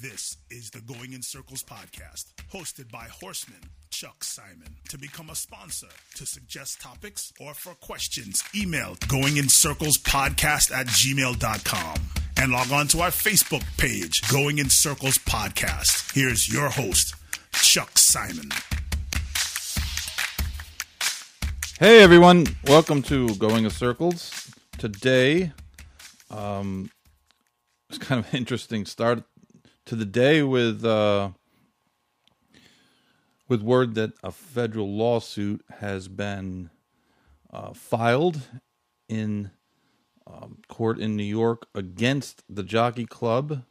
This is the Going in Circles podcast, hosted by Horseman Chuck Simon. To become a sponsor, to suggest topics, or for questions, email Going in Circles podcast at gmail.com and log on to our Facebook page, Going in Circles Podcast. Here's your host, Chuck Simon. Hey everyone, welcome to Going in Circles. Today, um, it's kind of interesting start to the day with uh, with word that a federal lawsuit has been uh, filed in um, court in New York against the Jockey Club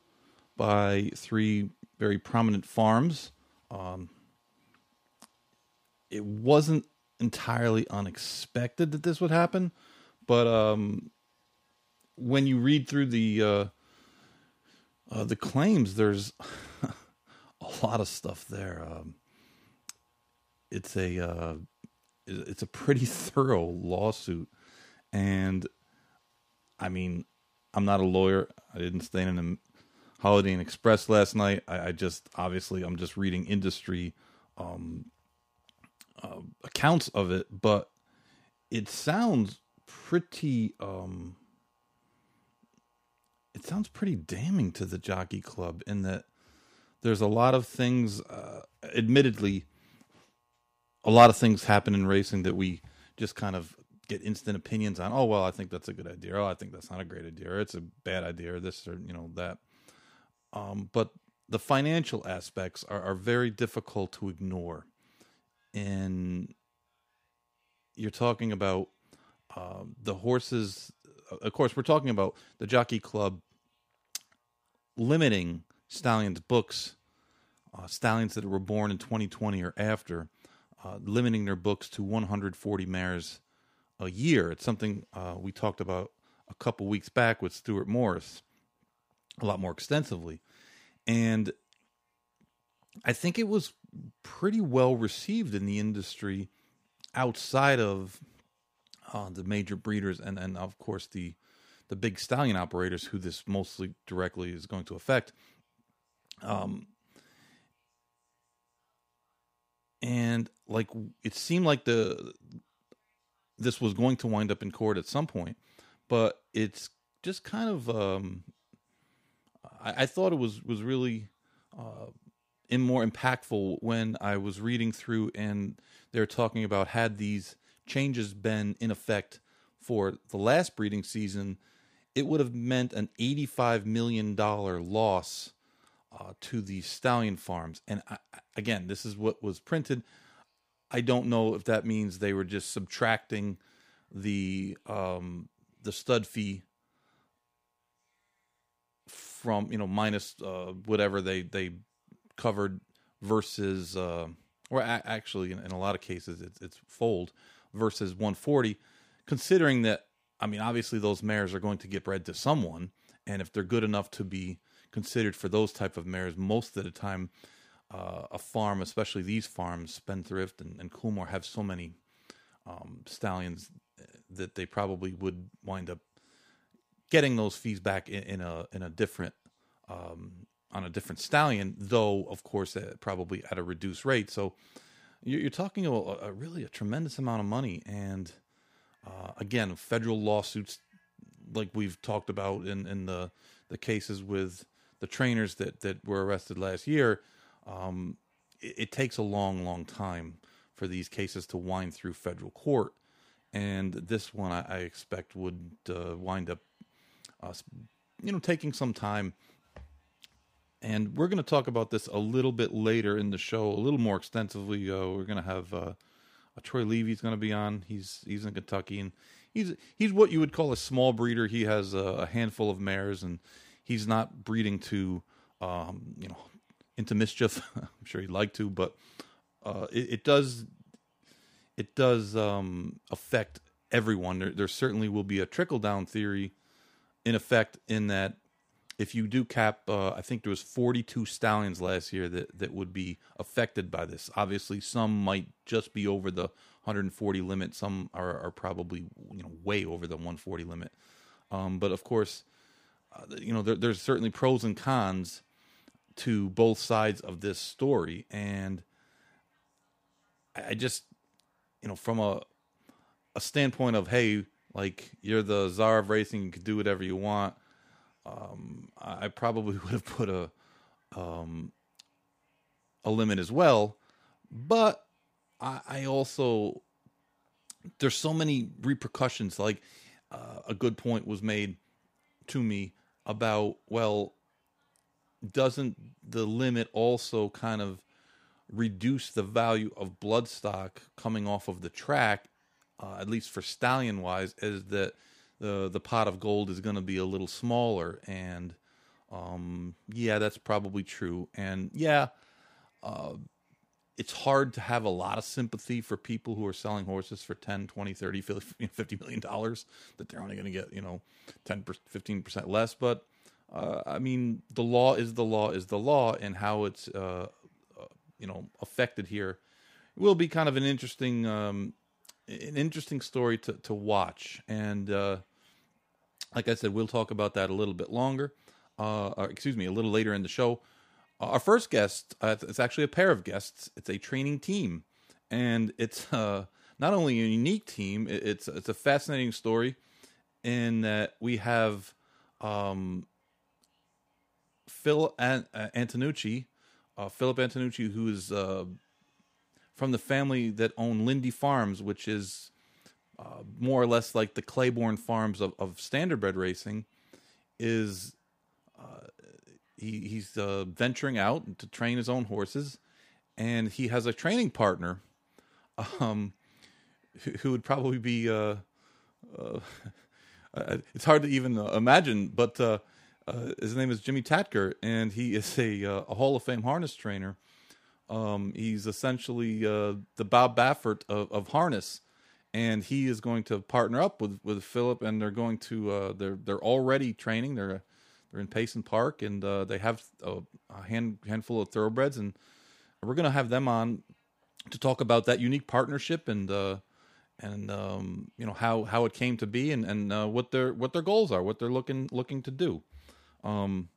by three very prominent farms. Um, it wasn't entirely unexpected that this would happen, but um, when you read through the uh, uh, the claims, there's a lot of stuff there. Um, it's a uh, it's a pretty thorough lawsuit, and I mean, I'm not a lawyer. I didn't stay in a Holiday Inn Express last night. I, I just obviously I'm just reading industry um, uh, accounts of it, but it sounds pretty um, it sounds pretty damning to the jockey club in that there's a lot of things uh, admittedly a lot of things happen in racing that we just kind of get instant opinions on oh well i think that's a good idea oh i think that's not a great idea or it's a bad idea or this or you know that. Um, but the financial aspects are, are very difficult to ignore. And you're talking about uh, the horses of course, we're talking about the Jockey Club limiting stallions' books, uh, stallions that were born in 2020 or after, uh, limiting their books to 140 mares a year. It's something uh, we talked about a couple weeks back with Stuart Morris, a lot more extensively, and I think it was pretty well received in the industry outside of uh, the major breeders and and of course the the big stallion operators who this mostly directly is going to affect. Um, and like it seemed like the this was going to wind up in court at some point, but it's just kind of um, I, I thought it was was really uh, in more impactful when I was reading through and they're talking about had these changes been in effect for the last breeding season, it would have meant an $85 million loss uh, to the stallion farms. And I, again, this is what was printed. I don't know if that means they were just subtracting the um, the stud fee from you know minus uh, whatever they they covered versus uh, or a- actually in, in, a lot of cases it's, it's fold versus 140, considering that, I mean, obviously those mares are going to get bred to someone. And if they're good enough to be considered for those type of mares, most of the time, uh, a farm, especially these farms, Spendthrift and, and Coolmore, have so many um, stallions that they probably would wind up getting those fees back in, in a in a different um, on a different stallion, though of course uh, probably at a reduced rate. So you're talking about a, really a tremendous amount of money, and uh, again, federal lawsuits, like we've talked about in in the the cases with the trainers that that were arrested last year. Um, it, it, takes a long, long time for these cases to wind through federal court, and this one I, I expect would uh, wind up, uh, you know, taking some time and we're going to talk about this a little bit later in the show, a little more extensively. Uh, we're going to have uh, Troy Levy's going to be on. He's he's in Kentucky, and he's he's what you would call a small breeder. He has a, a handful of mares, and he's not breeding to um, you know into mischief. I'm sure he'd like to, but uh, it, it, does it does um, affect everyone. There, there certainly will be a trickle down theory in effect in that if you do cap, uh, I think there was 42 stallions last year that, that would be affected by this. Obviously, some might just be over the 140 limit. Some are, are probably you know way over the 140 limit. Um, but of course, uh, you know there, there's certainly pros and cons to both sides of this story, and I just, you know, from a a standpoint of hey, like you're the czar of racing, you can do whatever you want. Um, I probably would have put a um, a limit as well, but I, I also there's so many repercussions. Like uh, a good point was made to me about well, doesn't the limit also kind of reduce the value of bloodstock coming off of the track, uh, at least for stallion wise, is that the the pot of gold is going to be a little smaller, and um, yeah, that's probably true, and yeah. Uh, it's hard to have a lot of sympathy for people who are selling horses for 10 20 30 50 million dollars that they're only going to get you know 10 15% less but uh, i mean the law is the law is the law and how it's uh, uh, you know affected here it will be kind of an interesting um, an interesting story to, to watch and uh, like i said we'll talk about that a little bit longer uh, excuse me a little later in the show our first guest, uh, it's actually a pair of guests. It's a training team, and it's uh, not only a unique team. It's it's a fascinating story, in that we have um, Phil An- uh, Antonucci, uh, Philip Antonucci, who is uh, from the family that own Lindy Farms, which is uh, more or less like the Claiborne Farms of, of standardbred racing, is he, he's uh, venturing out to train his own horses, and he has a training partner, um, who, who would probably be. Uh, uh, it's hard to even uh, imagine, but uh, uh, his name is Jimmy Takter, and he is a, a Hall of Fame harness trainer. Um, he's essentially the Bob Baffert of, of harness and he is going to partner up with with Philip, and they're going to uh, they're they're already training. They're they're in Payson Park, and uh, they have a, a, hand, handful of thoroughbreds, and we're going to have them on to talk about that unique partnership and uh, and um, you know how how it came to be, and and uh, what their what their goals are, what they're looking looking to do. Um,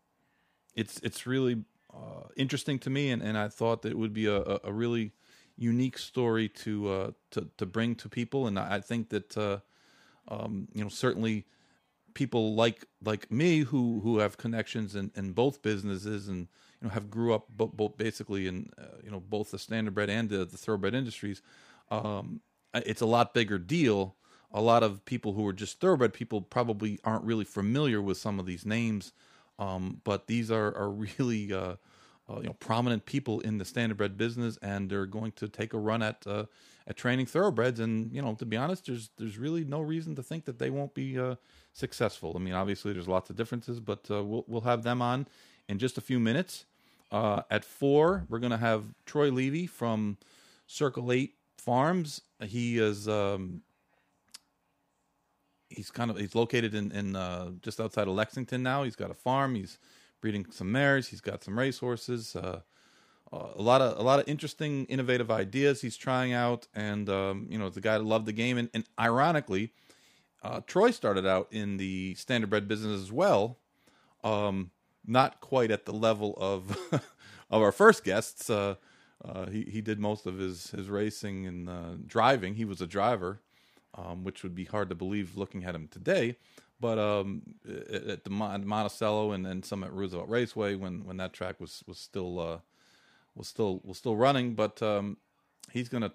it's it's really uh, interesting to me, and, and I thought that it would be a, a really unique story to uh, to to bring to people, and I think that uh, um, you know certainly people like like me who who have connections in, in both businesses and you know have grew up both, both basically in uh, you know both the standardbred and the, the thoroughbred industries um, it's a lot bigger deal. A lot of people who are just thoroughbred people probably aren't really familiar with some of these names um, but these are are really uh, you know prominent people in the standardbred business and they're going to take a run at uh, at training thoroughbreds and you know to be honest there's there's really no reason to think that they won't be uh, successful. I mean, obviously there's lots of differences, but uh, we'll we'll have them on in just a few minutes. Uh, at four, we're going to have Troy Levy from Circle Eight Farms. He is um, he's kind of he's located in in uh, just outside of Lexington now. He's got a farm. He's breeding some mares. He's got some racehorses. Uh, uh, a lot of a lot of interesting, innovative ideas he's trying out, and um, you know, the guy that loved the game. And, and ironically, uh, Troy started out in the standardbred business as well, um, not quite at the level of of our first guests. Uh, uh, he he did most of his his racing and uh, driving. He was a driver, um, which would be hard to believe looking at him today. But um, at the Monticello and then some at Roosevelt Raceway when when that track was was still uh, was still was still running. But um, he's gonna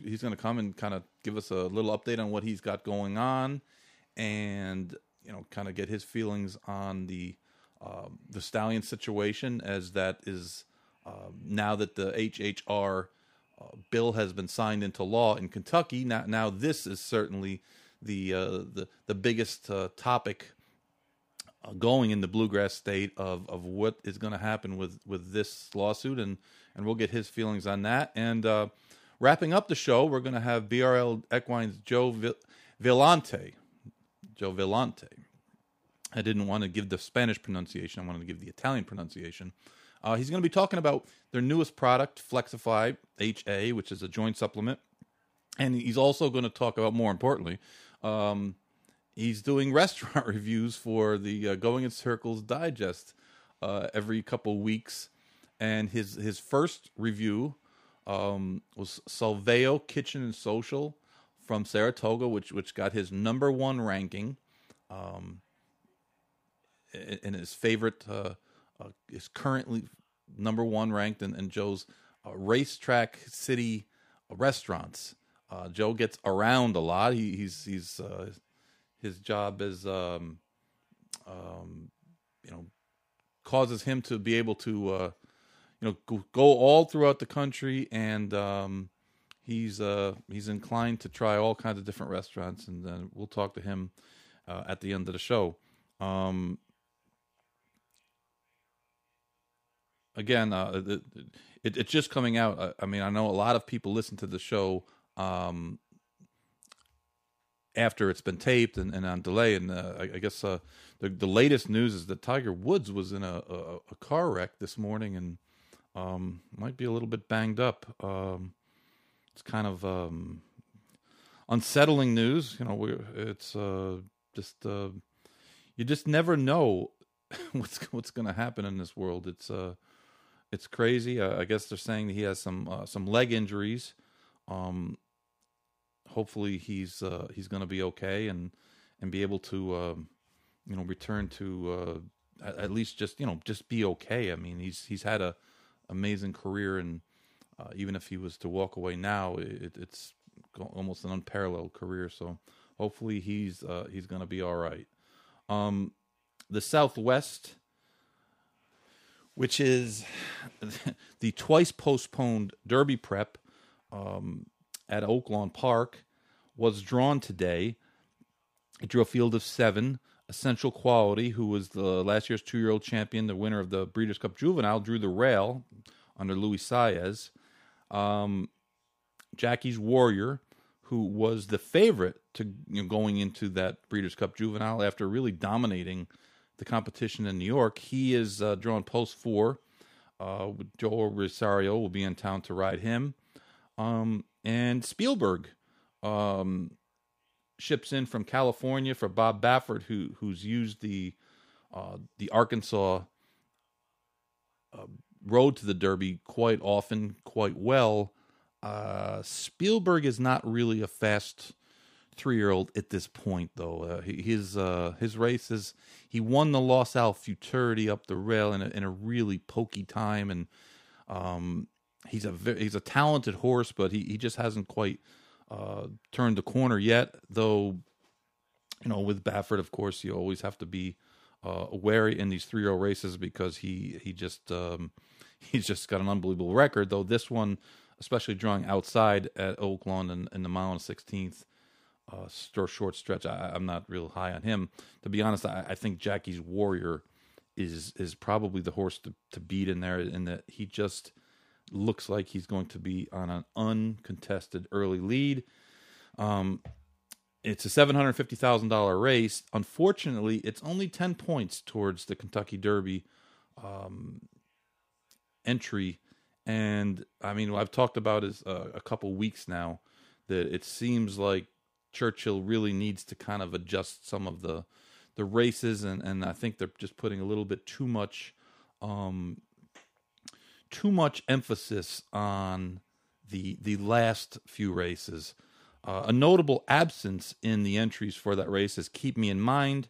he's to come and kind of give us a little update on what he's got going on, and you know, kind of get his feelings on the um, the stallion situation as that is uh, now that the HHR uh, bill has been signed into law in Kentucky. Now, now this is certainly the uh, the the biggest uh, topic uh, going in the bluegrass state of of what is going to happen with with this lawsuit, and and we'll get his feelings on that and uh, Wrapping up the show, we're going to have BRL Equine's Joe Villante. Joe Villante. I didn't want to give the Spanish pronunciation. I wanted to give the Italian pronunciation. Uh, he's going to be talking about their newest product, Flexify HA, which is a joint supplement. And he's also going to talk about, more importantly, um, he's doing restaurant reviews for the uh, Going in Circles Digest uh, every couple weeks. And his his first review um, was Salveo Kitchen and Social from Saratoga, which which got his number one ranking. Um, and his favorite uh, uh, is currently number one ranked in, in Joe's uh, racetrack city restaurants. Uh, Joe gets around a lot. He, he's he's uh, his job is um, um, you know causes him to be able to uh, you know go, go, all throughout the country, and um, he's uh, he's inclined to try all kinds of different restaurants, and then we'll talk to him uh, at the end of the show. Um, again, uh, it, it, it's just coming out. I, I, mean, I know a lot of people listen to the show um, after it's been taped and, and on delay. And uh, I, I, guess uh, the the latest news is that Tiger Woods was in a, a, a car wreck this morning and um, might be a little bit banged up. Um, it's kind of um, unsettling news. You know, it's uh, just uh, you just never know what's what's going to happen in this world. It's uh, it's crazy. Uh, I guess they're saying that he has some uh, some leg injuries. Um, hopefully he's uh, he's going to be okay and and be able to um, you know return to uh, at, at, least just you know just be okay. I mean he's he's had a amazing career and uh, even if he was to walk away now, it, it's almost an unparalleled career. So hopefully he's uh, he's going to be all right. Um, the Southwest which is the twice postponed Derby prep um, at Oaklawn Park, was drawn today. It drew a field of seven. Essential Quality, who was the last year's two year old champion, the winner of the Breeders' Cup Juvenile, drew the rail under Luis Saez. Um, Jackie's Warrior, who was the favorite to you know, going into that Breeders' Cup Juvenile after really dominating the competition in New York. He is uh, drawn post four. Uh, Joel Rosario will be in town to ride him. Um, and Spielberg um, ships in from California for Bob Baffert, who who's used the uh, the Arkansas uh, road to the Derby quite often, quite well. Uh, Spielberg is not really a fast three year old at this point, though. Uh, his uh, his races, he won the Los Al Futurity up the rail in a, in a really pokey time, and um, he's a very, he's a talented horse, but he, he just hasn't quite uh, turned the corner yet. Though, you know, with Baffert, of course, you always have to be uh, wary in these three old races because he he just um, he's just got an unbelievable record. Though this one, especially drawing outside at Oaklawn in, in the mile and sixteenth uh, short stretch. I, am not real high on him. To be honest, I, I, think Jackie's Warrior is is probably the horse to, to beat in there, in that he just looks like he's going to be on an uncontested early lead. Um, it's a seven hundred fifty thousand dollar race. Unfortunately, it's only ten points towards the Kentucky Derby um, entry, and I mean, I've talked about is uh, a couple weeks now that it seems like Churchill really needs to kind of adjust some of the the races, and and I think they're just putting a little bit too much um, too much emphasis on the the last few races. Uh, a notable absence in the entries for that race is Keep Me in Mind,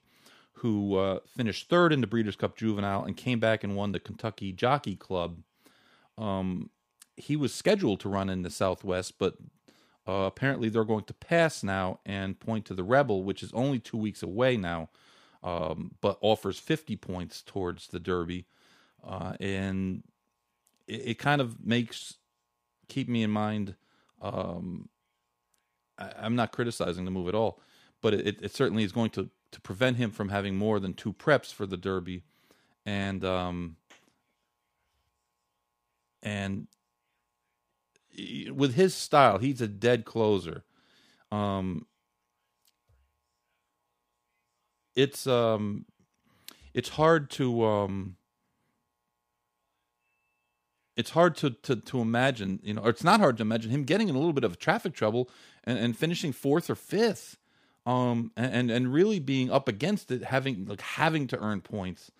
who uh, finished third in the Breeders' Cup Juvenile and came back and won the Kentucky Jockey Club. Um, he was scheduled to run in the Southwest, but uh, apparently, they're going to pass now and point to the Rebel, which is only two weeks away now, um, but offers 50 points towards the Derby. Uh, and it, it, kind of makes, keep me in mind, um, I, am not criticizing the move at all, but it, it, certainly is going to, to prevent him from having more than two preps for the Derby. And, um, and with his style, he's a dead closer. Um, it's um, it's hard to um, it's hard to, to to imagine, you know, or it's not hard to imagine him getting in a little bit of traffic trouble and, and finishing fourth or fifth, um, and and really being up against it, having like having to earn points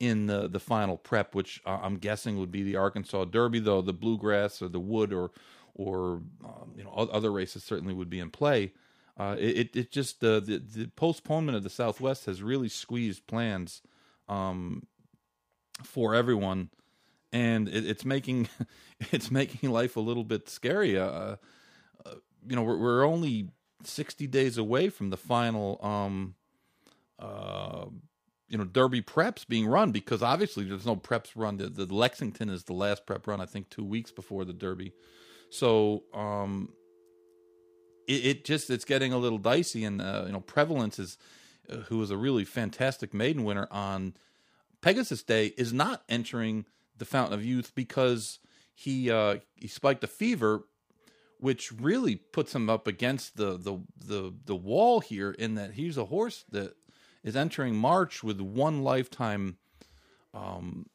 in the the final prep, which I'm guessing would be the Arkansas Derby, though the Bluegrass or the Wood or or um, you know other races certainly would be in play. Uh, it it just uh, the the postponement of the Southwest has really squeezed plans um, for everyone, and it, it's making it's making life a little bit scary. Uh, uh, you know, we're, we're only sixty days away from the final. Um, uh, you know Derby preps being run because obviously there's no preps run. The, the, Lexington is the last prep run, I think, two weeks before the Derby. So um, it, it, just it's getting a little dicey, and uh, you know Prevalence is uh, who was a really fantastic maiden winner on Pegasus Day is not entering the Fountain of Youth because he uh, he spiked a fever, which really puts him up against the the the the wall here. In that he's a horse that is entering March with one lifetime um,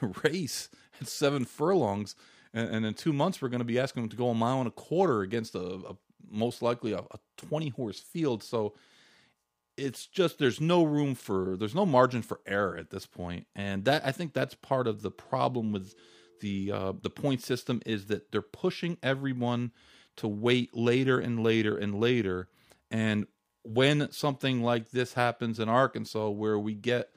race at seven furlongs, and, and, in two months we're going to be asking him to go a mile and a quarter against a, a most likely a, a twenty horse field. So it's just there's no room for there's no margin for error at this point, and that I think that's part of the problem with the uh, the point system is that they're pushing everyone to wait later and later and later, and when something like this happens in Arkansas, where we get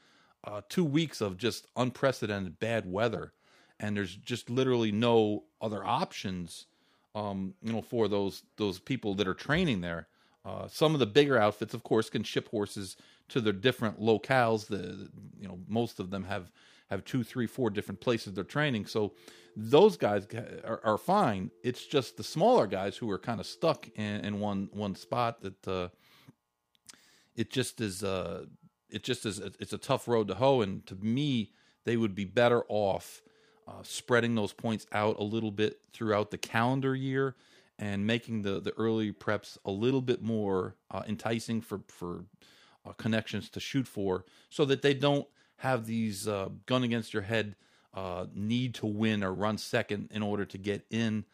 uh, two weeks of just unprecedented bad weather, and there's just literally no other options, um, you know, for those those people that are training there. Uh, some of the bigger outfits, of course, can ship horses to their different locales. The you know most of them have have two, three, four different places they're training. So those guys are, are fine. It's just the smaller guys who are kind of stuck in, in one one spot that uh, it just is uh it just is it's a tough road to hoe and to me they would be better off uh, spreading those points out a little bit throughout the calendar year and making the the early preps a little bit more uh, enticing for for uh, connections to shoot for so that they don't have these uh, gun against your head uh, need to win or run second in order to get in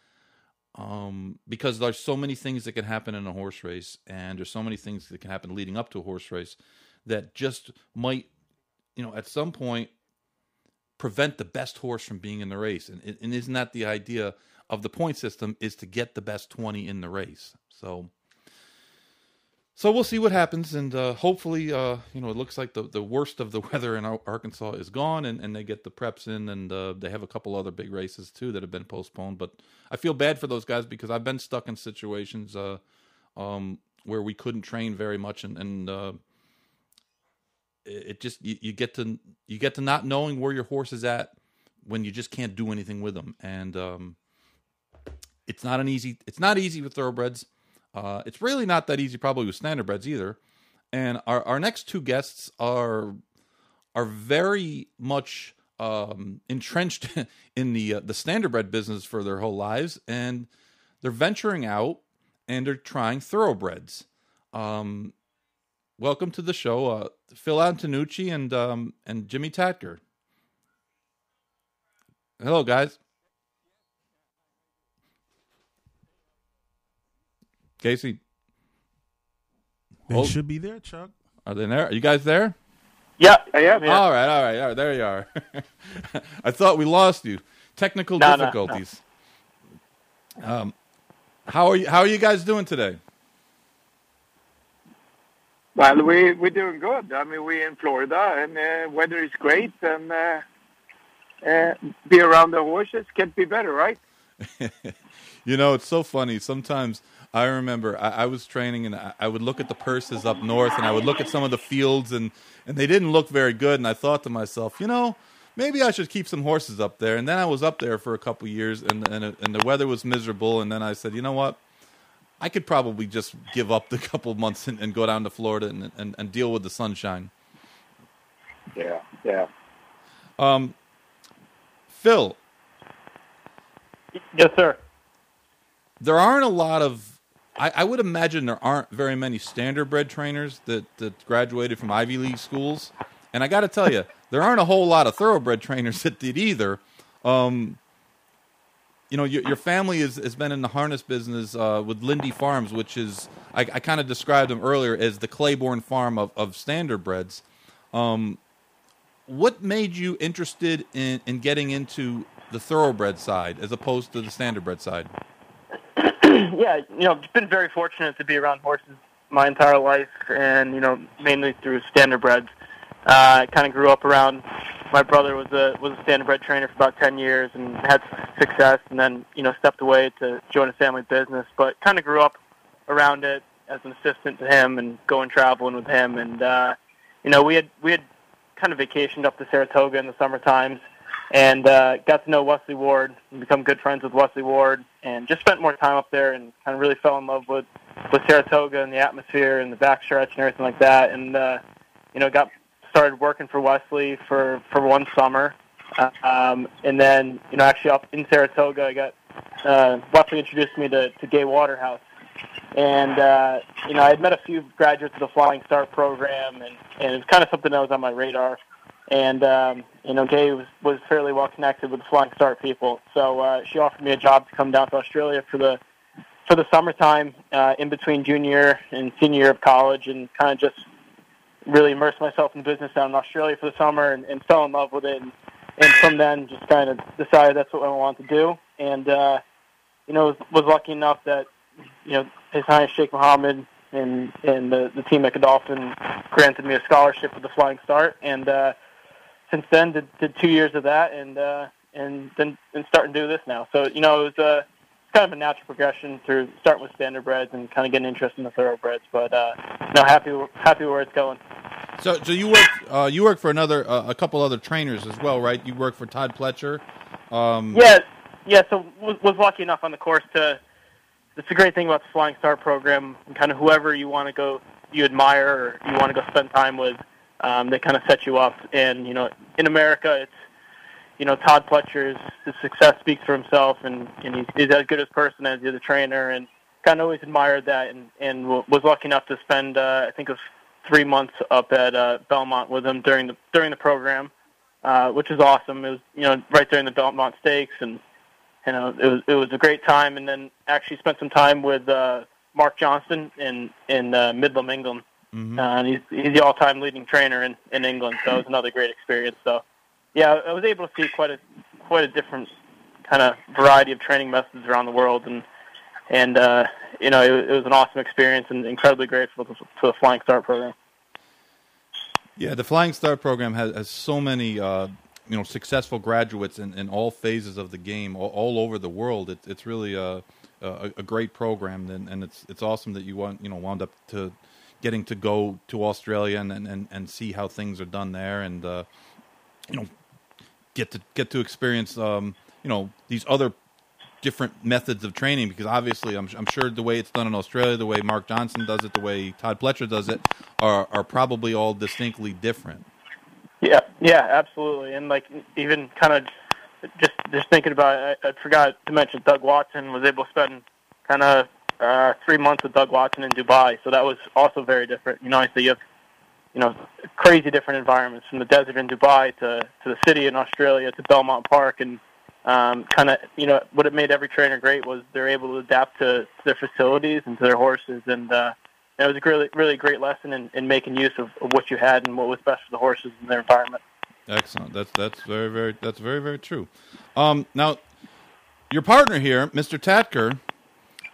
um, because there's so many things that can happen in a horse race, and there's so many things that can happen leading up to a horse race that just might, you know, at some point prevent the best horse from being in the race. And, and isn't that the idea of the point system? Is to get the best twenty in the race. So so we'll see what happens, and uh, hopefully, uh, you know, it looks like the, the worst of the weather in Arkansas is gone, and, and they get the preps in, and uh, they have a couple other big races too that have been postponed. But I feel bad for those guys because I've been stuck in situations uh, um, where we couldn't train very much, and, and uh, it just you, you, get to you get to not knowing where your horse is at when you just can't do anything with them, and um, it's not an easy it's not easy with thoroughbreds uh, it's really not that easy, probably with standardbreds either. And our, our next two guests are are very much um, entrenched in the uh, the standardbred business for their whole lives, and they're venturing out and they're trying thoroughbreds. Um, welcome to the show, uh, Phil Antonucci and um, and Jimmy Takter. Hello, guys. Casey. They hold. should be there, Chuck. Are they there? Are you guys there? Yeah, I am. Yeah. All right, all right, all right. There you are. I thought we lost you. Technical no, difficulties. No, no. Um, how are you? How are you guys doing today? Well, we we're doing good. I mean, we're in Florida, and uh, weather is great, and uh, uh, be around the horses can't be better, right? you know, it's so funny. Sometimes I remember I, I was training and I, I, would look at the purses up north and I would look at some of the fields and, and they didn't look very good. And I thought to myself, you know, maybe I should keep some horses up there. And then I was up there for a couple years and, and, and the weather was miserable. And then I said, you know what? I could probably just give up the couple months and, and go down to Florida and, and, and deal with the sunshine. Yeah, yeah. Um, Phil. Yes, sir. There aren't a lot of I, I, would imagine there aren't very many standardbred trainers that, that graduated from Ivy League schools. And I got to tell you, there aren't a whole lot of thoroughbred trainers that did either. Um, you know, your, your family is, has been in the harness business uh, with Lindy Farms, which is, I, I kind of described them earlier as the Claiborne farm of, of standardbreds. Um, what made you interested in, in getting into the thoroughbred side as opposed to the standardbred side? Yeah, you know, been very fortunate to be around horses my entire life, and you know, mainly through standardbreds. Uh, I kind of grew up around. My brother was a was a standardbred trainer for about ten years and had success, and then you know stepped away to join a family business. But kind of grew up around it as an assistant to him and going traveling with him. And uh, you know, we had we had kind of vacationed up to Saratoga in the summer times and uh, got to know Wesley Ward and become good friends with Wesley Ward, and just spent more time up there and kind of really fell in love with with Saratoga and the atmosphere and the backstretch and everything like that. And uh, you know, got started working for Wesley for for one summer, um, and then you know, actually up in Saratoga, I got uh, Wesley introduced me to to Gay Waterhouse. And uh, you know, I had met a few graduates of the Flying Start program, and, and it was kind of something that was on my radar and um, you know, Gay was, was fairly well connected with the Flying Start people. So uh, she offered me a job to come down to Australia for the for the summertime uh, in between junior and senior year of college, and kind of just really immerse myself in business down in Australia for the summer, and, and fell in love with it. And, and from then, just kind of decided that's what I wanted to do. And uh, you know, was, was lucky enough that you know His Highness Sheikh Mohammed and and the, the team at Godolphin granted me a scholarship with the Flying Start, and uh, since then did, did two years of that and uh, and then and starting to do this now. So you know it was uh, kind of a natural progression through starting with standardbreds and kind of getting interest in the thoroughbreds. But uh, no, happy happy where it's going. So so you work uh, you work for another uh, a couple other trainers as well, right? You work for Todd Pletcher. Um, yeah, yeah. So was, was lucky enough on the course to. It's a great thing about the Flying Start program, and kind of whoever you want to go, you admire or you want to go spend time with um, they kind of set you up. And you know, in America, it's you know Todd Pletcher's his success speaks for himself, and and he's, he's as good a person as the trainer, and kind of always admired that, and and was lucky enough to spend uh, I think it was three months up at uh, Belmont with him during the during the program, uh, which is awesome. It was you know right during the Belmont Stakes, and you know it was it was a great time. And then actually spent some time with uh, Mark Johnston in in uh, Middleham, England, Mm-hmm. Uh, and he's he's the all-time leading trainer in, in England, so it was another great experience. So, yeah, I was able to see quite a quite a different kind of variety of training methods around the world, and and uh, you know it, it was an awesome experience and incredibly grateful to, to the Flying Start program. Yeah, the Flying Start program has, has so many uh, you know successful graduates in, in all phases of the game all, all over the world. It, it's really a, a, a great program, and, and it's it's awesome that you want you know wound up to getting to go to Australia and and, and see how things are done there, and uh, you know, get to get to experience um, you know these other different methods of training because obviously I'm, I'm sure the way it's done in Australia, the way Mark Johnston does it, the way Todd Pletcher does it, are are probably all distinctly different. Yeah, yeah, absolutely, and like even kind of just just thinking about, it, I, I forgot to mention Doug Watson was able to spend kind of uh, three months with Doug Watson in Dubai, so that was also very different. You know, I so you have you know crazy different environments from the desert in Dubai to to the city in Australia to Belmont Park, and um, kind of you know what it made every trainer great was they're able to adapt to, to their facilities and to their horses, and uh, it was a really really great lesson in, in making use of, of what you had and what was best for the horses and their environment. Excellent. That's that's very very that's very very true. Um, now, your partner here, Mr. Takter,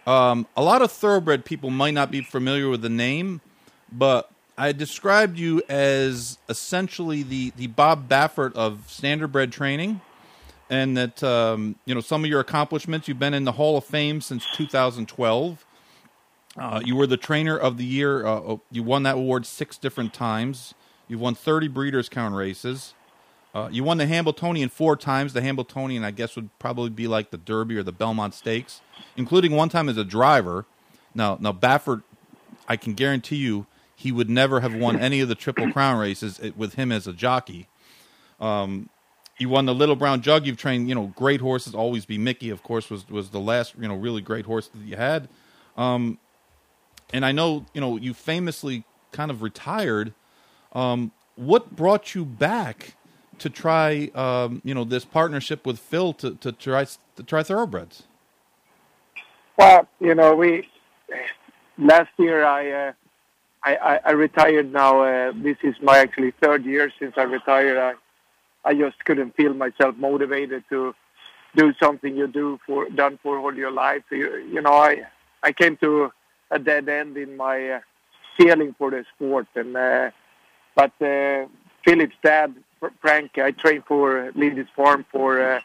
um, a lot of thoroughbred people might not be familiar with the name, but I described you as essentially the, the Bob Baffert of standardbred training, and that um, you know some of your accomplishments. You've been in the Hall of Fame since 2012. Uh, you were the trainer of the year. Uh, oh, you won that award six different times. You've won 30 Breeders' Crown races. Uh, you won the Hambletonian four times. The Hambletonian, I guess, would probably be like the Derby or the Belmont Stakes, including one time as a driver. Now, now Baffert, I can guarantee you, he would never have won any of the Triple Crown races with him as a jockey. Um, you won the Little Brown Jug. You've trained, you know, great horses. Always B Miki, of course, was was the last, you know, really great horse that you had. Um, and I know, you know, you famously kind of retired. Um, what brought you back? To try, um, you know, this partnership with Phil to, to try to try thoroughbreds? Well, you know, we last year I uh, I, I, retired. Now uh, this is my actually third year since I retired. I I just couldn't feel myself motivated to do something you do for done for all your life. You, you know, I I came to a dead end in my uh, feeling for the sport, and uh, but uh, Philip's dad, Frank, I trained for Lindy Farm for. Uh,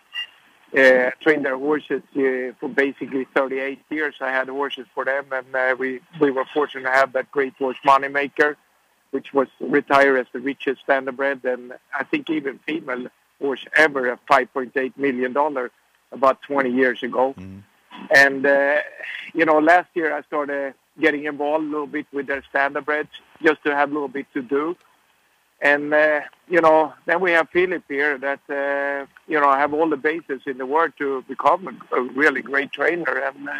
uh, trained their horses uh, for basically 38 years. I had horses for them, and uh, we we were fortunate to have that great horse Moni Maker, which was retired as the richest standardbred, and I think even female horse ever at 5.8 million dollar about 20 years ago. Mm. And uh, you know, last year I started getting involved a little bit with their standardbreds just to have a little bit to do. And uh, you know, then we have Philip here that uh, you know have all the bases in the world to become a, really great trainer. And uh,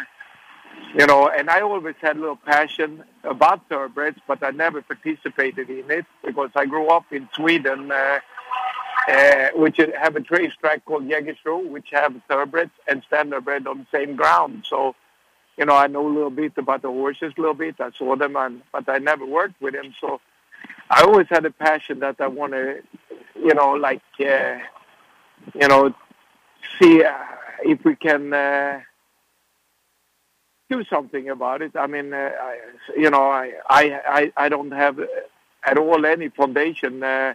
you know, and I always had a little passion about thoroughbreds, but I never participated in it because I grew up in Sweden, uh, uh, which have a trace track called Jägersro, which have thoroughbreds and standardbred on the same ground. So, you know, I know a little bit about the horses, a little bit. I saw them, and, but I never worked with them. So I always had a passion that I want to, you know, like, uh, you know, see uh, if we can uh, do something about it. I mean, uh, I, you know, I, I, I don't have at all any foundation uh,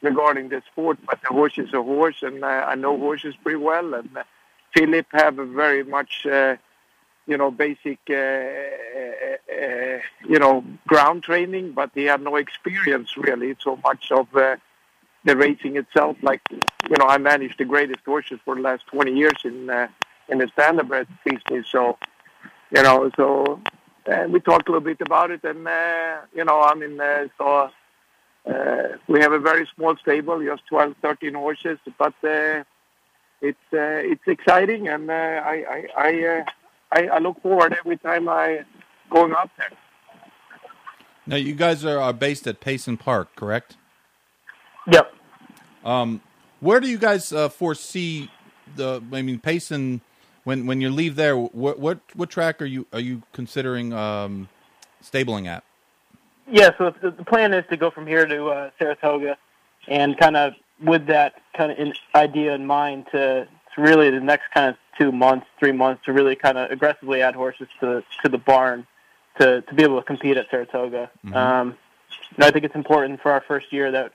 regarding the sport, but the horse is a horse, and uh, I know horses pretty well. And Philip have a very much. Uh, you know, basic, uh, uh, uh, you know, ground training, but he had no experience really so much of uh, the racing itself. Like, you know, I managed the greatest horses for the last 20 years in uh, in the standardbred business. So, you know, so uh, we talked a little bit about it, and uh, you know, I mean, uh, so uh, we have a very small stable, just 12, 13 horses, but uh, it's uh, it's exciting, and uh, I I. I uh, I, I look forward every time I going up there. Now, you guys are, are based at Payson Park, correct? Yep. Um, where do you guys uh, foresee the? I mean, Payson. When when you leave there, what what what track are you are you considering um, stabling at? Yeah, so the, the plan is to go from here to uh, Saratoga, and kind of with that kind of in, idea in mind to, to really the next kind of two months, three months to really kind of aggressively add horses to to the barn to to be able to compete at Saratoga. Mm-hmm. Um, I think it's important for our first year that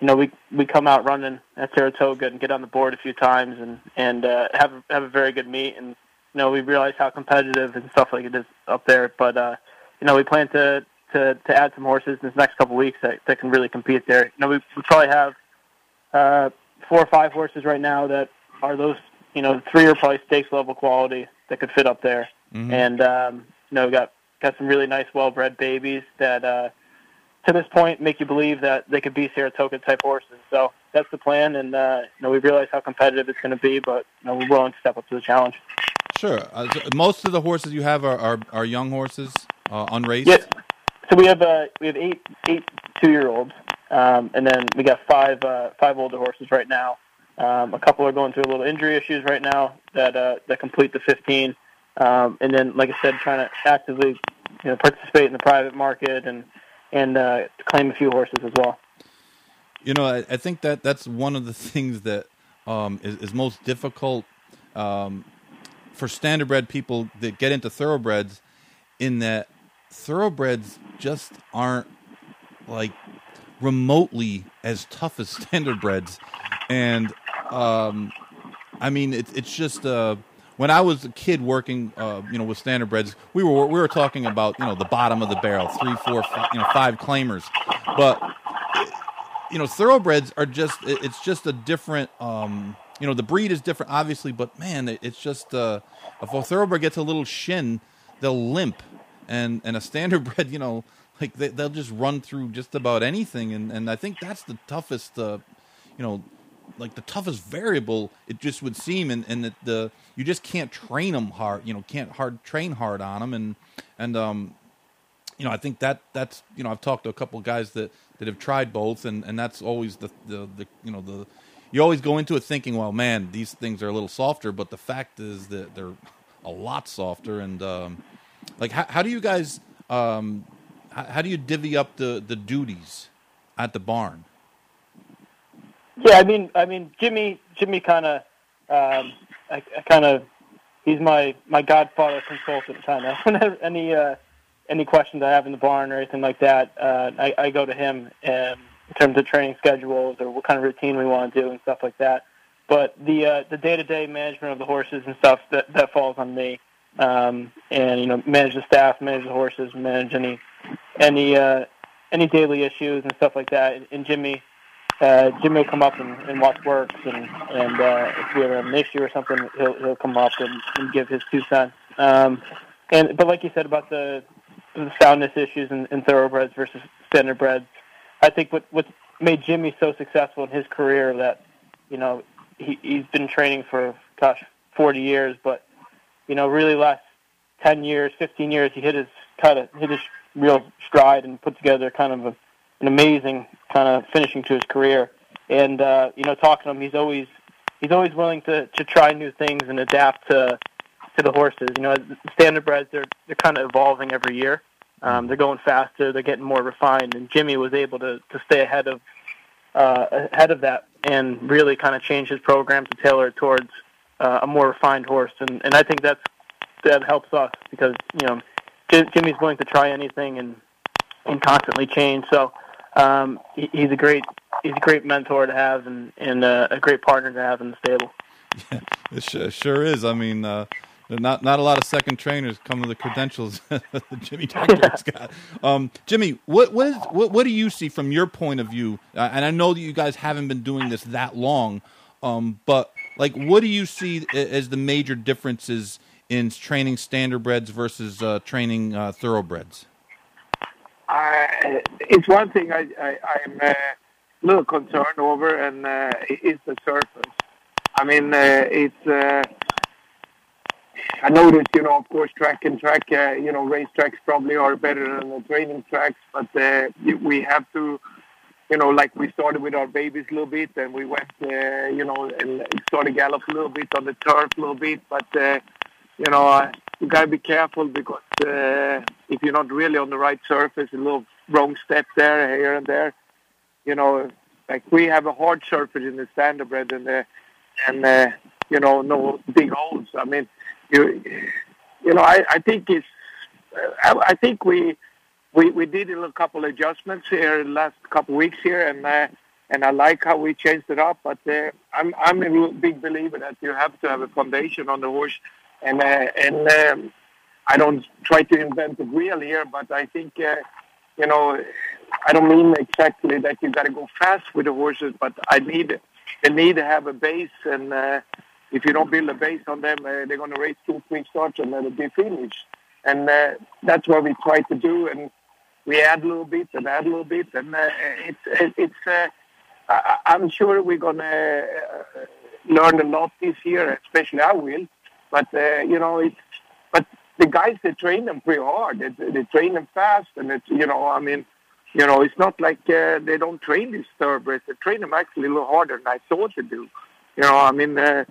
you know we we come out running at Saratoga and get on the board a few times and and uh, have have a very good meet and you know we realize how competitive and stuff like it is up there. But uh, you know we plan to to to add some horses in this next couple of weeks that that can really compete there. You know we we probably have uh, four or five horses right now that are those you know, three are probably stakes level quality that could fit up there. Mm-hmm. And um, you know, we got got some really nice, well bred babies that uh, to this point make you believe that they could be Saratoga type horses. So that's the plan, and uh, you know, we realize how competitive it's going to be, but you know, we're willing to step up to the challenge. Sure. Uh, so most of the horses you have are are, are young horses, uh, unraced. Yes. So we have uh, we have eight eight two year olds, um, and then we got five uh, five older horses right now. Um, a couple are going through a little injury issues right now that uh, that complete the 15. Um, and then, like I said, trying to actively you know, participate in the private market and and uh, claim a few horses as well. You know, I, I think that that's one of the things that um, is, is, most difficult um, for standardbred people that get into thoroughbreds. In that thoroughbreds just aren't like remotely as tough as standardbreds, and um, I mean, it's it's just uh, when I was a kid working, uh, you know, with standardbreds, we were we were talking about you know the bottom of the barrel, three, four, five, you know, five claimers, but you know, thoroughbreds are just it's just a different. Um, you know, the breed is different, obviously, but man, it's just uh, if a thoroughbred gets a little shin, they'll limp, and and a standard standardbred, you know, like they, will just run through just about anything, and and I think that's the toughest. Uh, you know, like the toughest variable it just would seem and, and that the you just can't train them hard you know can't hard train hard on them and and um you know i think that that's you know i've talked to a couple of guys that that have tried both and and that's always the the, the you know the you always go into it thinking well man these things are a little softer but the fact is that they're a lot softer and um like how, how do you guys um how, how do you divvy up the the duties at the barn Yeah, I mean, I mean, Jimmy, Jimmy, kind of, um, I, I kind of, he's my my godfather consultant, kind of. Any uh, any questions I have in the barn or anything like that, uh, I, I go to him and in terms of training schedules or what kind of routine we want to do and stuff like that. But the uh, the day to day management of the horses and stuff that that falls on me. Um, and you know, manage the staff, manage the horses, manage any any uh, any daily issues and stuff like that. And Jimmy, uh, Jimmy will come up and, and watch works, and and uh, if we have an issue or something, he'll he'll come up and, and give his two cents. Um, and but like you said about the the soundness issues in, in thoroughbreds versus standardbreds, I think what what made Jimmy so successful in his career that you know he he's been training for gosh forty years, but you know really last ten years, fifteen years, he hit his kind of hit his real stride and put together kind of a, an amazing kind of finishing to his career. And uh, you know, talking to him, he's always he's always willing to to try new things and adapt to to the horses. You know, standardbreds they're they're kind of evolving every year. Um, they're going faster. They're getting more refined, and Jimmy was able to to stay ahead of uh, ahead of that and really kind of change his program to tailor it towards uh, a more refined horse. And and I think that's that helps us because you know Jimmy's willing to try anything and and constantly change. So um, he, he's a great he's a great mentor to have and and uh, a great partner to have in the stable. Yeah, it sure, sure is. I mean, uh, not not a lot of second trainers come with the credentials that Jimmy has got. Um, Jimmy, what what is what what do you see from your point of view? Uh, and I know that you guys haven't been doing this that long, um, but like, what do you see as the major differences in training standardbreds versus uh, training uh, thoroughbreds? Uh, it's one thing I, I, am uh, a little concerned over, and uh, it's the surface. I mean, uh, it's. Uh, I noticed, you know, of course, track and track, uh, you know, race tracks probably are better than the training tracks, but uh, we have to, you know, like we started with our babies a little bit, and we went, uh, you know, and started gallop a little bit on the turf a little bit, but uh, you know, you got to be careful because uh, if you're not really on the right surface, a little wrong step there, here and there, you know, like we have a hard surface in the standardbred and, uh, and uh, you know, no big holes. I mean, you, you know, I, I think it's, I, I think we, we, we did a couple adjustments here the last couple weeks here, and uh, and I like how we changed it up. But uh, I'm I'm a big believer that you have to have a foundation on the horse and uh, and um, I don't try to invent the wheel here, but I think uh, you know I don't mean exactly that you got to go fast with the horses, but I need they need to have a base, and uh, if you don't build a base on them, uh, they're going to race two, three starts and then it'll be finished. And uh, that's what we try to do, and we add a little bit and add a little bit, and uh, it's it's. Uh, I'm sure we're going to uh, learn a lot this year, especially I will but uh, you know, it's but the guys they train them pretty hard. They, they train them fast, and it's you know, I mean, you know, it's not like uh, they don't train these thoroughbreds. They train them actually a little harder than I thought they do. You know, I mean, uh,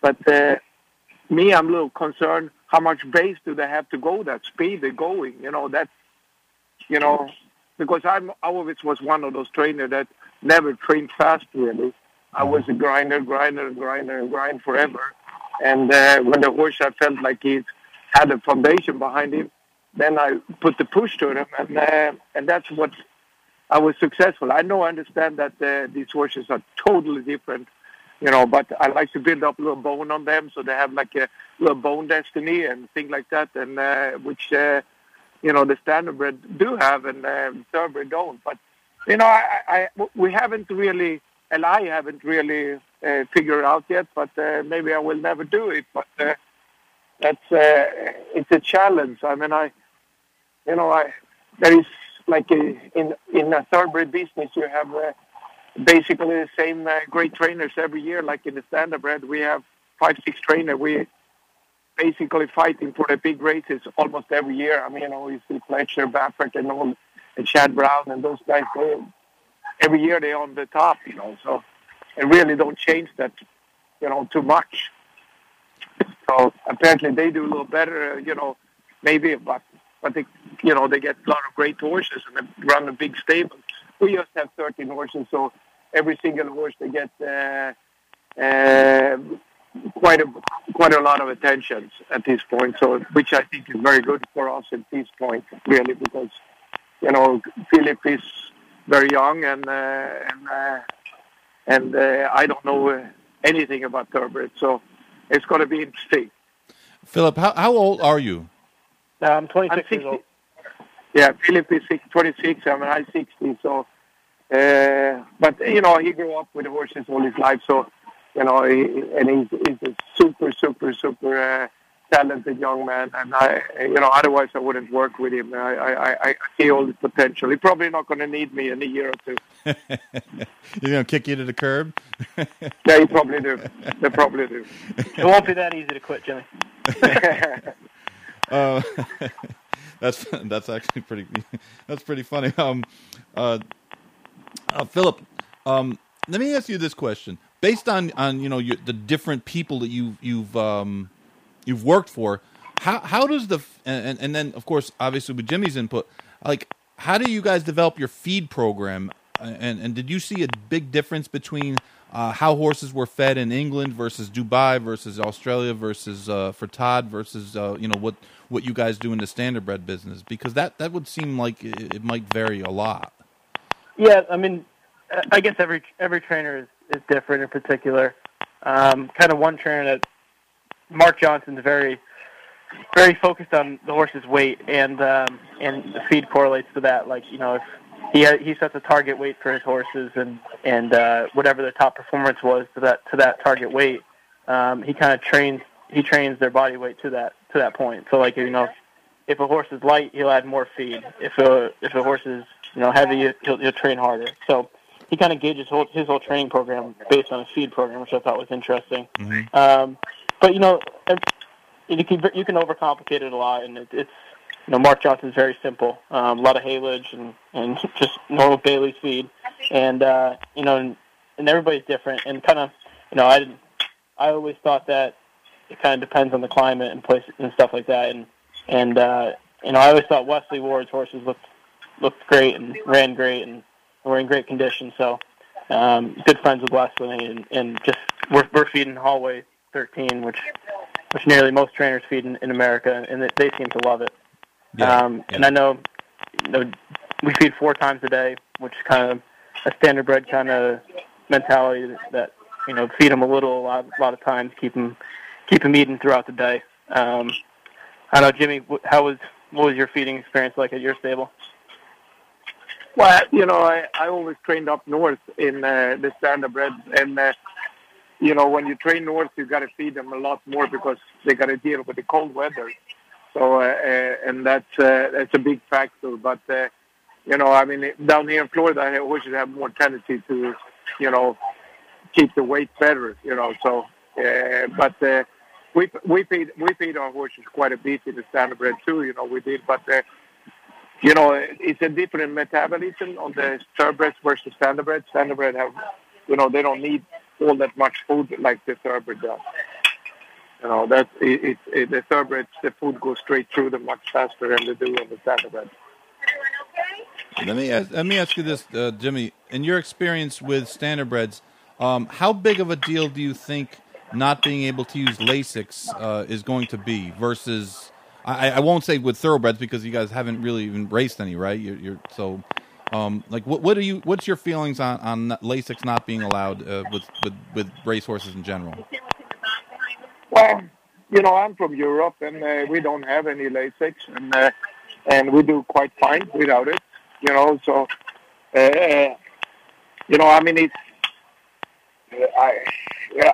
but uh, me, I'm a little concerned. How much base do they have to go that speed they're going? You know, that, you know, because I'm always was one of those trainers that never trained fast really. I was a grinder, grinder, grinder, and grind forever. And uh, when the horse I felt like he had a foundation behind him, then I put the push to him, and uh, and that's what I was successful. I know, I understand that uh, these horses are totally different, you know, but I like to build up a little bone on them so they have like a little bone destiny and things like that, and uh, which uh, you know the standardbred do have and uh, thoroughbred don't. But you know, I, I we haven't really, and I haven't really uh, figure it out yet, but uh, maybe I will never do it. But uh, that's uh, it's a challenge. I mean, I, you know, I there is like a, in in a thoroughbred business, you have uh, basically the same uh, great trainers every year. Like in the standardbred, we have five six trainers. We basically fighting for the big races almost every year. I mean, you know, you see Pletcher, Baffert, and all, and Chad Brown, and those guys. They, every year they're on the top, you know. So and really don't change that, you know, too much. So apparently they do a little better, uh, you know, maybe, but but they, you know, they get a lot of great horses and they run a big stable. We just have 13 horses, so every single horse they get uh, uh, quite a quite a lot of attention at this point. So, which I think is very good for us at this point, really, because you know Philip is very young and uh, and uh, and uh, I don't know anything about thoroughbred, so it's going to be interesting. Philip, how how old are you? Uh, I'm 26 I'm years old. Yeah, Philip is six, 26. I mean, I'm 60. So, uh, but you know, he grew up with horses all his life. So, you know, he, and he's, he's a super, super, super uh, talented young man. And I, you know, otherwise I wouldn't work with him. I, I, I see all the potential. He's probably not going to need me in a year or two. He's gonna kick you to the curb. Yeah, he probably do. They probably do. It won't be that easy to quit, Jimmy. Uh, that's that's actually pretty that's pretty funny. Um, uh, uh, Philip, um, let me ask you this question: based on on you know your, the different people that you you've um, you've worked for, how how does the and and then of course obviously with Jimmy's input, like how do you guys develop your feed program? And and did you see a big difference between uh, how horses were fed in England versus Dubai versus Australia versus uh, for Todd versus uh, you know what what you guys do in the standardbred business because that that would seem like it, it might vary a lot. Yeah, I mean, I guess every every trainer is, is different in particular. Um, kind of one trainer that Mark Johnston's very very focused on the horse's weight and um, and the feed correlates to that. Like you know, if he he sets a target weight for his horses and and uh, whatever the top performance was to that to that target weight, um, he kind of trains he trains their body weight to that to that point. So like you know, if a horse is light, he'll add more feed. If a if a horse is you know heavy, he'll, he'll train harder. So he kind of gauges whole, his whole training program based on a feed program, which I thought was interesting. Mm-hmm. Um, but you know, you can you can overcomplicate it a lot, and it, it's you know Mark Johnston's very simple. Um, a lot of haylage and and just normal Bailey's feed, and uh, you know, and, and everybody's different, and kind of you know I didn't. I always thought that it kind of depends on the climate and place and stuff like that, and and uh, you know I always thought Wesley Ward's horses looked looked great and ran great and were in great condition. So um, good friends with Wesley, and, and just we're we're feeding hallway 13, which which nearly most trainers feed in, in America, and they, they seem to love it. Yeah, um, yeah. And I know, you know we feed four times a day, which is kind of a standard standardbred kind of mentality that, that you know feed them a little a lot, a lot of times, keep them keep them eating throughout the day. Um, I don't know, Jimmy. How was what was your feeding experience like at your stable? Well, you know, I, I always trained up north in uh, the standardbred, and uh, you know, when you train north, you got to feed them a lot more because they got to deal with the cold weather. So, uh, uh, and that's uh, that's a big factor. But uh, you know, I mean, down here in Florida, horses have more tendency to, you know, keep the weight better. You know, so uh, but uh, we we feed we feed our horses quite a bit in the standardbred too. You know, we did, but. Uh, you know, it's a different metabolism on the thoroughbreds versus standardbred. Standardbred have, you know, they don't need all that much food like the thoroughbred does. You know, that it, it, the thoroughbreds, the food goes straight through them much faster than they do on the standardbred. Let me ask, let me ask you this, uh, Jimmy. In your experience with standardbreds, um, how big of a deal do you think not being able to use Lasix uh, is going to be versus? I, I won't say with thoroughbreds because you guys haven't really even raced any, right? You're, you're so. Um, like what? What are you? What's your feelings on on Lasix not being allowed uh, with with with racehorses in general? Well, you know, I'm from Europe, and uh, we don't have any Lasix, and uh, and we do quite fine without it. You know, so uh, you know, I mean, it's I,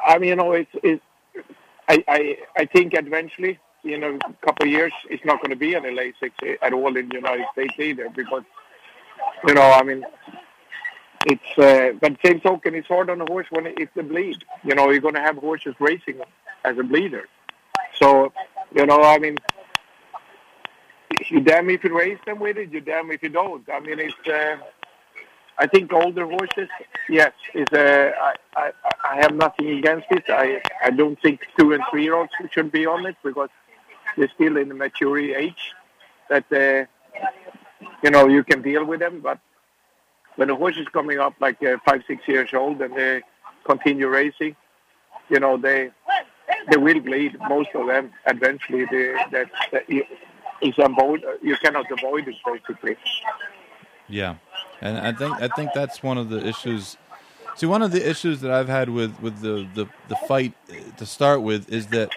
I mean, you know, it's it's I I I think eventually, you know, a couple of years, it's not going to be any Lasix at all in the United States either, because you know, I mean. It's uh, but same token, it's hard on a horse when it's a bleed. You know, you're going to have horses racing as a bleeder. So, you know, I mean, you damn if you race them with it, you damn if you don't. I mean, it's. Uh, I think older horses, yes, is. Uh, I, I I have nothing against it. I I don't think two and three year olds should be on it because they're still in the maturity age that uh, you know you can deal with them. But when a horse is coming up like uh, five, six years old and they continue racing, you know, they they will bleed. Most of them eventually. They, that, that is avoid. You cannot avoid it basically. Yeah, and I think I think that's one of the issues. See, one of the issues that I've had with with the the, the fight to start with is that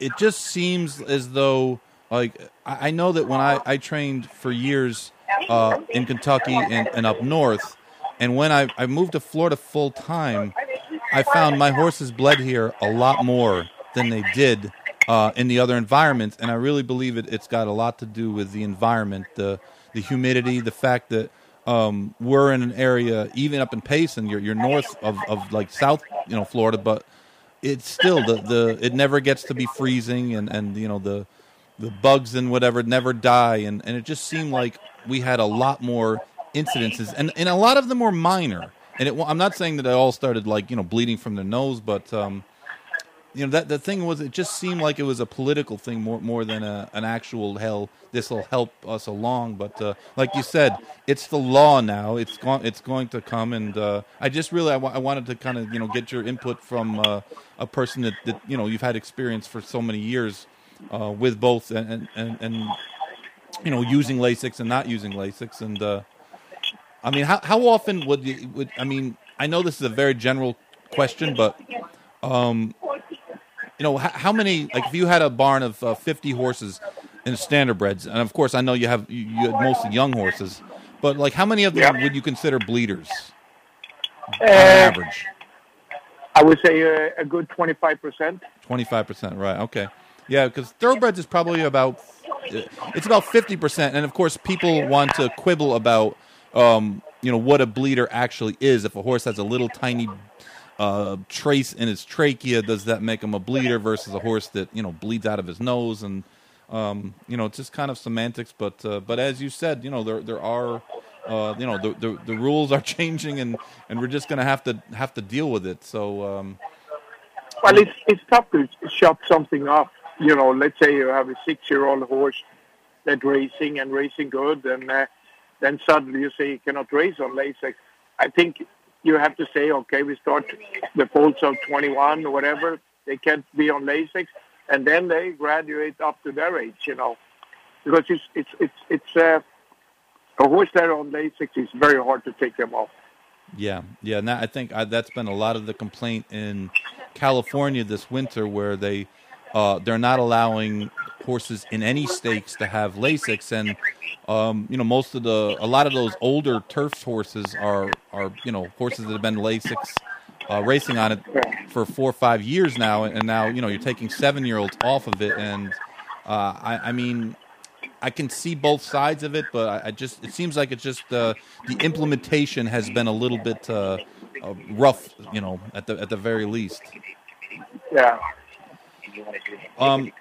it just seems as though like I, know that when I I trained for years uh, in Kentucky and, and up north, and when I I moved to Florida full time, I found my horses bled here a lot more than they did uh, in the other environments, and I really believe it, it's got a lot to do with the environment, the the humidity, the fact that um, we're in an area, even up in Payson, you're, you're north of, of like South, you know, Florida, but it's still the, the it never gets to be freezing, and, and you know the the bugs and whatever never die, and, and it just seemed like we had a lot more incidences, and and a lot of them were minor. And it, I'm not saying that they all started like you know bleeding from their nose, but um, you know that the thing was it just seemed like it was a political thing more more than a, an actual hell this will help us along. But uh, like you said it's the law now. It's going it's going to come and uh, I just really I, w- I wanted to kind of you know get your input from uh, a person that, that you know you've had experience for so many years uh, with both and, and and you know using Lasix and not using Lasix and uh, I mean how how often would you would I mean I know this is a very general question but um, you know, how, how, many? Like, if you had a barn of uh, fifty horses in standardbreds, and of course, I know you have you, you had mostly young horses, but like, how many of them yeah. would you consider bleeders uh, on average? I would say uh, a good twenty-five percent. Twenty-five percent, right? Okay, yeah, because thoroughbreds is probably about it's about fifty percent, and of course, people want to quibble about. Um, you know what a bleeder actually is. If a horse has a little tiny uh, trace in his trachea, does that make him a bleeder versus a horse that you know bleeds out of his nose? And um, you know, it's just kind of semantics. But uh, but as you said, you know, there there are uh, you know the, the, the rules are changing, and and we're just going to have to have to deal with it. So. Um, well, it's it's tough to shut something up. You know, let's say you have a six-year-old horse that's racing and racing good, and uh, then suddenly you say you cannot race on Lasix. I think you have to say, okay, we start the folds of 21 or whatever. They can't be on Lasix, and then they graduate up to their age, you know, because it's it's it's it's uh, a horse that on Lasix is very hard to take them off. Yeah, yeah, and that, I think uh, that's been a lot of the complaint in California this winter, where they uh, they're not allowing horses in any stakes to have Lasix, and um, you know most of the a lot of those older turf horses are are you know horses that have been Lasix uh, racing on it for four or five years now, and now you know you're taking seven year olds off of it, and uh, I, I mean I can see both sides of it, but I, just it seems like it's just uh, the implementation has been a little bit uh, uh, rough, you know, at the at the very least. Yeah. Um,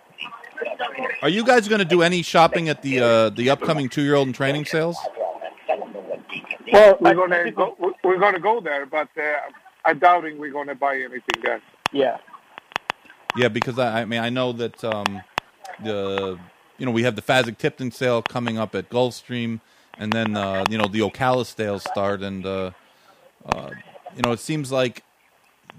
are you guys going to do any shopping at the uh, the upcoming two year old and training sales? Well, we're going to go. We're going to go there, but uh, I'm doubting we're going to buy anything there. Yeah. Yeah, because I, I mean I know that um, the you know we have the Fasig-Tipton sale coming up at Gulfstream, and then uh, you know the Ocala sales start, and uh, uh, you know it seems like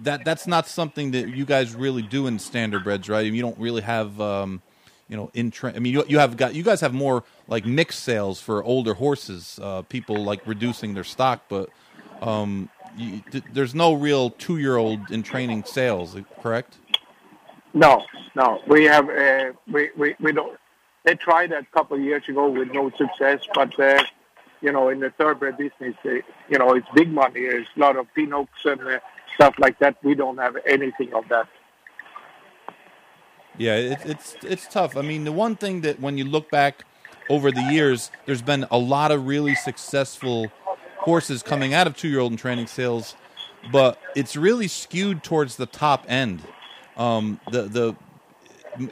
that that's not something that you guys really do in standardbreds, right? You don't really have, um, you know, in tra- I mean, you you have got you guys have more like mixed sales for older horses, uh, people like reducing their stock, but um, you, th- there's no real two year old in training sales, correct? No, no, we have uh, we, we we don't. They tried that a couple of years ago with no success, but. Uh, you know, in the thoroughbred business, uh, you know, it's big money. There's a lot of pinhooks and uh, stuff like that. We don't have anything of that. Yeah, it, it's it's tough. I mean, the one thing that when you look back over the years, there's been a lot of really successful horses coming out of two-year-old and training sales, but it's really skewed towards the top end. Um, the the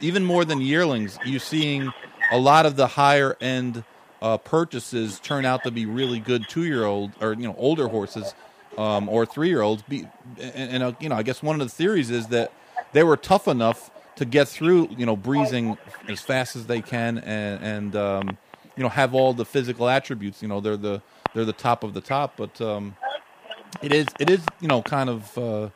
even more than yearlings, you're seeing a lot of the higher end uh, purchases turn out to be really good two-year-old or you know older horses um, or three year olds. And, and uh, you know, I guess one of the theories is that they were tough enough to get through, you know, breezing as fast as they can, and and um, you know have all the physical attributes. You know, they're the they're the top of the top. But um, it is it is you know kind of. Uh,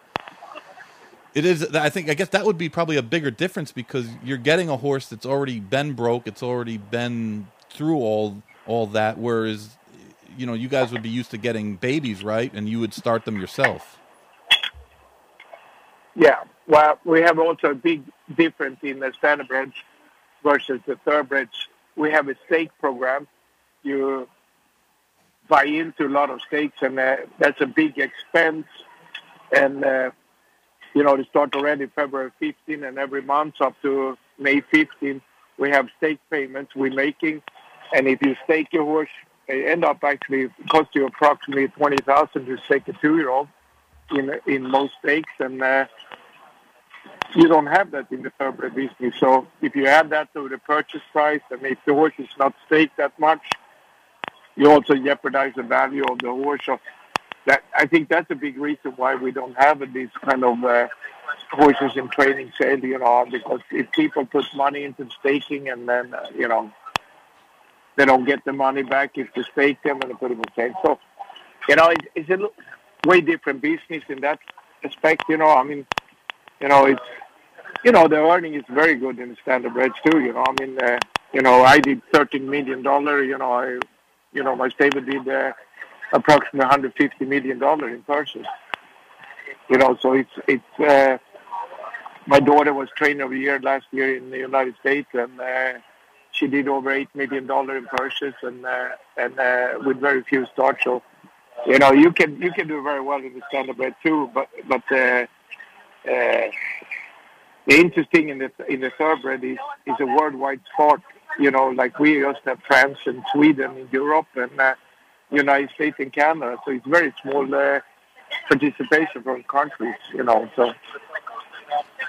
it is. I think. I guess that would be probably a bigger difference because you're getting a horse that's already been broke. It's already been through all all that. Whereas, you know, you guys would be used to getting babies, right? And you would start them yourself. Yeah. Well, we have also a big difference in the standardbreds versus the thoroughbreds. We have a stake program. You buy into a lot of stakes, and uh, that's a big expense. And uh, you know, they start already February 15 and every month up to May 15, we have stake payments we're making. And if you stake your horse, they end up actually cost you approximately 20000 to stake a two-year-old in, in most stakes. And uh, you don't have that in the thoroughbred business. So if you add that to the purchase price, and if the horse is not staked that much, you also jeopardize the value of the horse. So that I think that's a big reason why we don't have these kind of uh, horses in training sale, you know, because if people put money into staking and then, uh, you know, they don't get the money back if they stake them and put them in sale. So, you know, it, it's a way different business in that aspect, you know. I mean, you know, it's, you know, the earning is very good in the standardbreds too, you know. I mean, uh, you know, I did $13 million, you know, I, you know, my stable did, uh, approximately 150 million dollar in purses. You know, so it's it's. Uh, my daughter was trainer of the year last year in the United States, and uh, she did over eight million dollar in purses, and uh, and uh, with very few starts. So, you know, you can you can do very well in the standard standardbred too, but but. Uh, uh, the interesting in the in the thoroughbred is is a worldwide sport. You know, like we just have France and Sweden in Europe, and uh, United States and Canada. So it's very small uh, participation from countries, you know. So,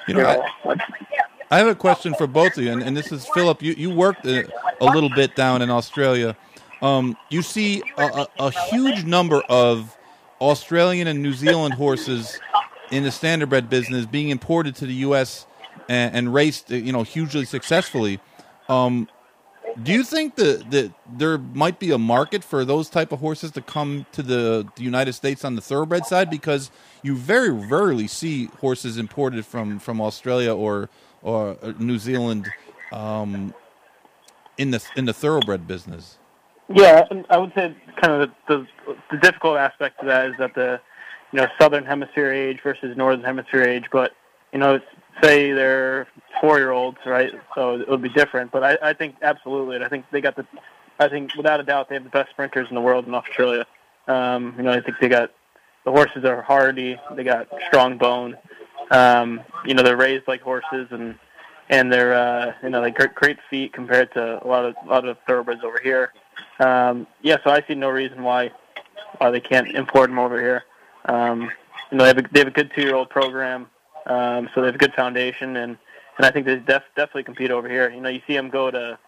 you know, you know I, I, have a question for both of you, and, and this is Philip. You you worked a, a little bit down in Australia. Um, you see a, a, a, huge number of Australian and New Zealand horses in the standardbred business being imported to the U.S. and, and raced, you know, hugely successfully. Um, do you think that that there might be a market for those type of horses to come to the, the, United States on the thoroughbred side? Because you very rarely see horses imported from, from Australia or or New Zealand um, in the in the thoroughbred business. Yeah, I would say kind of the, the, the difficult aspect of that is that the you know southern hemisphere age versus northern hemisphere age, but you know say they're four year olds, right? So it would be different. But I, I think absolutely, I think they got the, I think without a doubt they have the best sprinters in the world in Australia. Um, you know, I think they got the horses are hardy, they got strong bone. Um, you know, they're raised like horses and and they're uh, you know they great, great feet compared to a lot of a lot of thoroughbreds over here. Um, yeah, so I see no reason why why they can't import them over here. Um, you know, they have a, they have a good two year old program. Um, so they have a good foundation, and and I think they def- definitely compete over here. You know, you see them go to,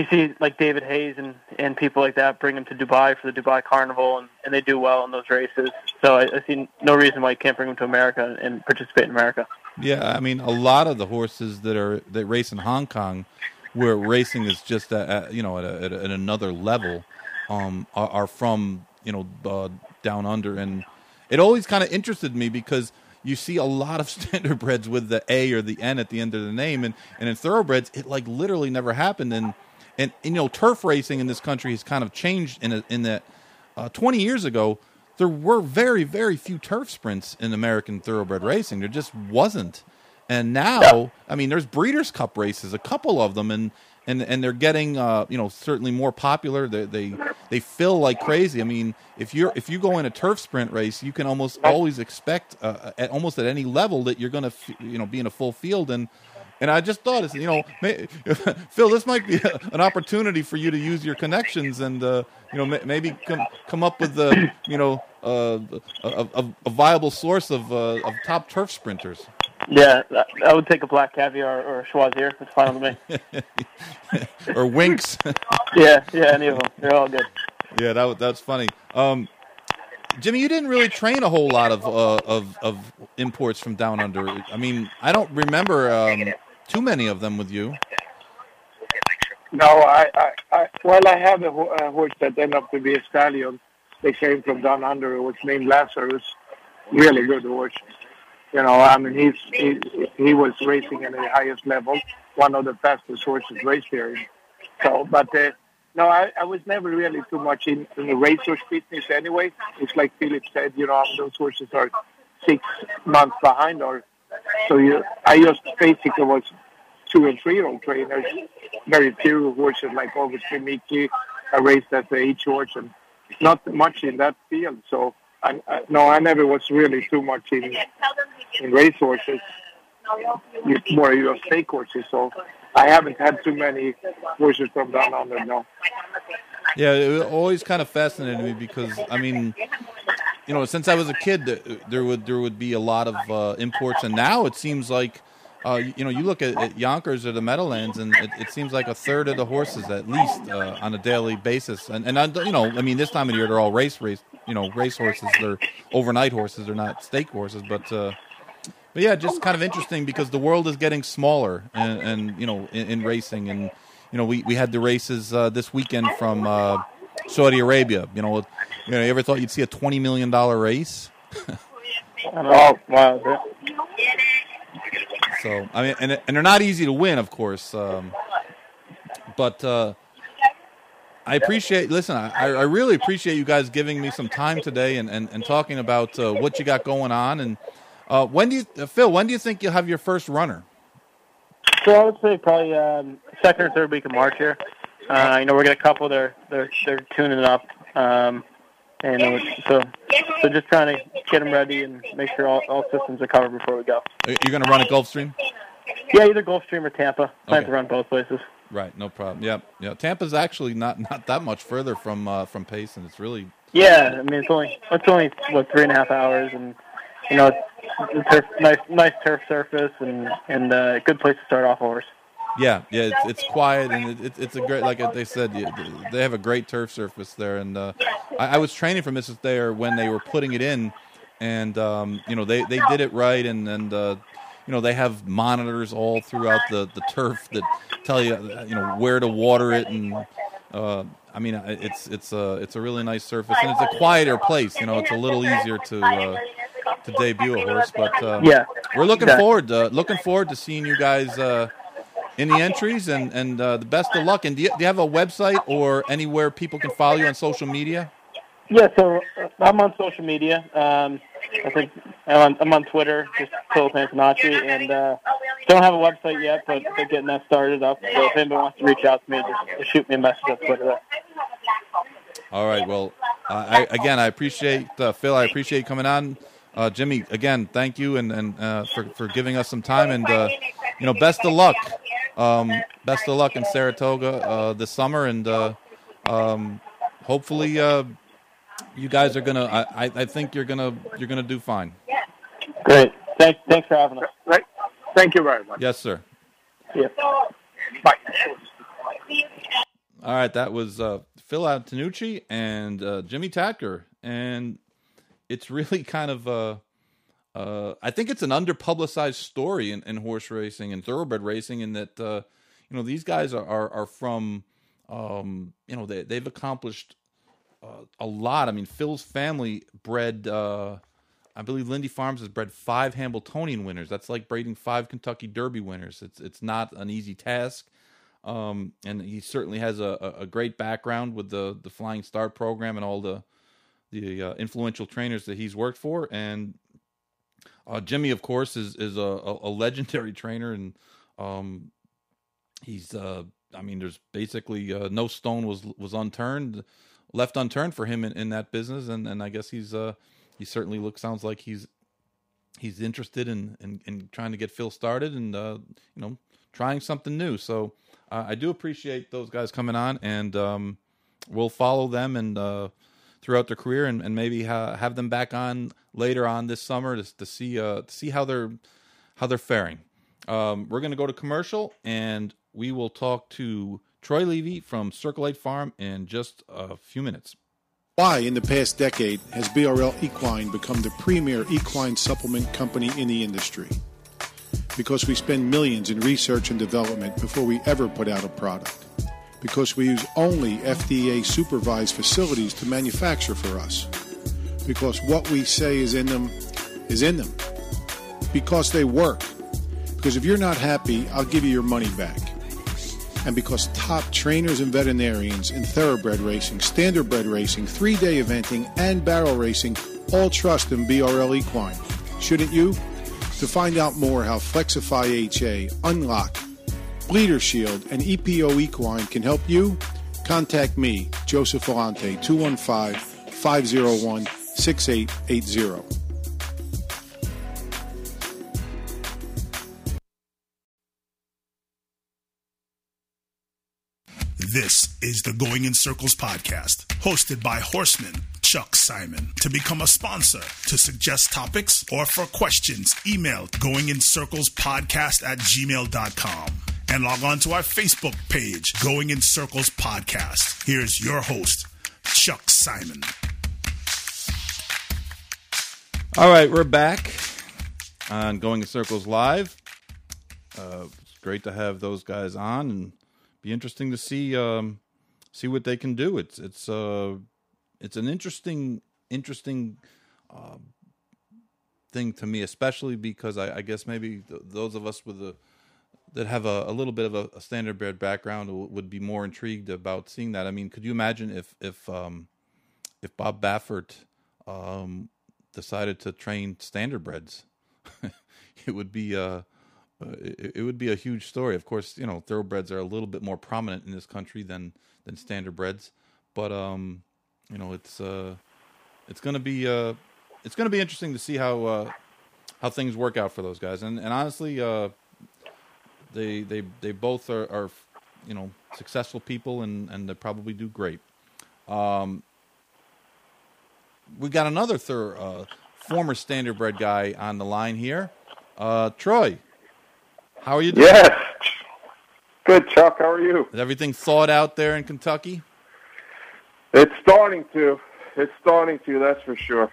you see like David Hayes and and people like that bring them to Dubai for the Dubai Carnival, and and they do well in those races. So I, I see no reason why you can't bring them to America and participate in America. Yeah, I mean, a lot of the horses that are that race in Hong Kong, where racing is just at, you know at, a, at another level, um, are, are from you know uh, down under, and it always kind of interested me because you see a lot of standardbreds with the A or the N at the end of the name, and, and in thoroughbreds, it like literally never happened. And, and, and you know, turf racing in this country has kind of changed in a, in that uh, 20 years ago, there were very, very few turf sprints in American thoroughbred racing. There just wasn't. And now, I mean, there's Breeders' Cup races, a couple of them, and and and they're getting uh, you know certainly more popular. They they they fill like crazy. I mean, if you're if you go in a turf sprint race, you can almost always expect uh, at almost at any level that you're going to you know be in a full field and. And I just thought, you know, may, Phil, this might be a, an opportunity for you to use your connections and, uh, you know, maybe come come up with, a, you know, uh, a, a, a, viable source of uh, of top turf sprinters. Yeah, I would take a black caviar or a Choisir. It's fine with me. or Winks. yeah, yeah, any of them. They're all good. Yeah, that that's funny. Um, Jimmy, you didn't really train a whole lot of uh, of of imports from down under. I mean, I don't remember um, too many of them with you. No, I, I, I well, I have a, a horse that ended up to be a stallion. They came from down under. It was named Lazarus. Really good horse. You know, I mean, he's he, he was racing at the highest level, one of the fastest horses raced here. So, but uh, no, I, I was never really too much in, in the racehorse business anyway. It's like Philip said, you know, those horses are six months behind or so you, I just basically was two and three year old trainers, very few horses like obviously Mickey. I raced as the H horse and not much in that field. So I, I, no, I never was really too much in in race horses. More your stake horses. So I haven't had too many horses from down under. No. Yeah, it always kind of fascinated me because I mean, you know, since I was a kid, there would there would be a lot of uh, imports, and now it seems like. Uh, you know, you look at, at Yonkers or the Meadowlands, and it, it, seems like a third of the horses, at least, uh, on a daily basis. And, and I, you know, I mean, this time of year they're all race race, you know, race horses. They're overnight horses. They're not stake horses, but uh, but yeah, just kind of interesting because the world is getting smaller, and, and you know, in, in, racing, and you know, we, we had the races uh, this weekend from uh, Saudi Arabia. You know, you know, you ever thought you'd see a twenty million dollar race? oh wow! So I mean, and and they're not easy to win, of course. Um, but uh, I appreciate. Listen, I, I really appreciate you guys giving me some time today and and, and talking about uh, what you got going on. And uh, when do you, uh, Phil? When do you think you'll have your first runner? So I would say probably um, second or third week of March here. Uh, you know, we're getting a couple. They're they're they're tuning it up. Um, and so, so just trying to get them ready and make sure all, all systems are covered before we go. You're going to run at Gulfstream? Yeah, either Gulfstream or Tampa. I plan okay. to run both places. Right, no problem. Yeah, yeah. Tampa's actually not not that much further from uh, from Payson. It's really yeah. I mean, it's only it's only what three and a half hours, and you know, it's, it's turf, nice nice turf surface and and a uh, good place to start off horse. Yeah, yeah, it's, it's quiet and it, it's a great, like they said, they have a great turf surface there. And uh, I, I, was training for Mrs. Thayer when they were putting it in, and um, you know they, they did it right, and and uh, you know they have monitors all throughout the, the turf that tell you you know where to water it, and uh, I mean it's it's a it's a really nice surface, and it's a quieter place. You know, it's a little easier to uh, to debut a horse, but uh, yeah, we're looking forward to, looking forward to seeing you guys uh, in the entries and and uh, the best of luck. And do you, do you have a website or anywhere people can follow you on social media? Yeah, so uh, I'm on social media. Um, I think I'm on, I'm on Twitter, just Phil Antonacci, and uh, don't have a website yet, but they're getting that started up. So if anybody wants to reach out to me, just shoot me a message on Twitter. All right. Well, uh, I, again, I appreciate uh, Phil. I appreciate you coming on. Uh, Jimmy, again, thank you and, and uh, for, for giving us some time. And, uh, you know, best of luck um, best of luck in Saratoga uh, this summer, and uh, um, hopefully uh, you guys are gonna. I, I think you're gonna you're gonna do fine. Great. Thanks. Thanks for having us. Right. Thank you very much. Yes, sir. Yeah. Bye. All right, that was uh, Phil Antonacci and uh, Jimmy Takter, and it's really kind of uh, uh, I think it's an underpublicized story in, in, horse racing and thoroughbred racing, in that uh, you know these guys are are, are from um, you know they they've accomplished uh, a lot. I mean, Phil's family bred. Uh, I believe Lindy Farms has bred five Hambletonian winners. That's like breeding five Kentucky Derby winners. It's it's not an easy task, um, and he certainly has a, a great background with the the Flying Start program and all the the uh, influential trainers that he's worked for. And uh, Jimmy, of course, is is a, a, legendary trainer, and um, he's. Uh, I mean, there's basically uh, no stone was was unturned, left unturned for him in, in that business, and, and I guess he's uh, he certainly looks sounds like he's he's interested in, in, in trying to get Phil started and uh, you know trying something new. So uh, I do appreciate those guys coming on, and um, we'll follow them and uh, throughout their career, and, and maybe ha- have them back on later on this summer to, to see uh, to see how they're how they're faring. Um, we're going to go to commercial, and we will talk to Troy Levy from Circle Eight Farm in just a few minutes. Why, in the past decade, has BRL Equine become the premier equine supplement company in the industry? Because we spend millions in research and development before we ever put out a product. Because we use only FDA supervised facilities to manufacture for us. Because what we say is in them is in them. Because they work. Because if you're not happy, I'll give you your money back. And because top trainers and veterinarians in thoroughbred racing, standardbred racing, three day eventing, and barrel racing all trust in BRL Equine. Shouldn't you? To find out more how Flexify HA, Unlock, Bleeder Shield, and EPO Equine can help you, contact me, Joseph Volante, 215 501 6880. This is the Going in Circles podcast, hosted by Horseman Chuck Simon. To become a sponsor, to suggest topics, or for questions, email goingincirclespodcast at gmail.com. And log on to our Facebook page, Going in Circles Podcast. Here's your host, Chuck Simon. All right, we're back on Going in Circles Live. Uh, it's great to have those guys on and be interesting to see um, see what they can do. It's it's uh it's an interesting interesting uh, thing to me, especially because I, I guess maybe th- those of us with a that have a, a little bit of a, a standardbred background w- would be more intrigued about seeing that. I mean, could you imagine if if um, if Bob Baffert um, decided to train standardbreds? it would be uh, uh, it, it, would be a huge story. Of course, you know thoroughbreds are a little bit more prominent in this country than than standardbreds, but um, you know it's uh, it's going to be uh, it's to be interesting to see how uh, how things work out for those guys. And and honestly, uh, they they they both are, are you know successful people and and they probably do great. Um, we got another thir- uh, former standardbred guy on the line here, uh, Troy. How are you doing? Yes. Good, Chuck. How are you? Is everything thawed out there in Kentucky? It's starting to. It's starting to. That's for sure.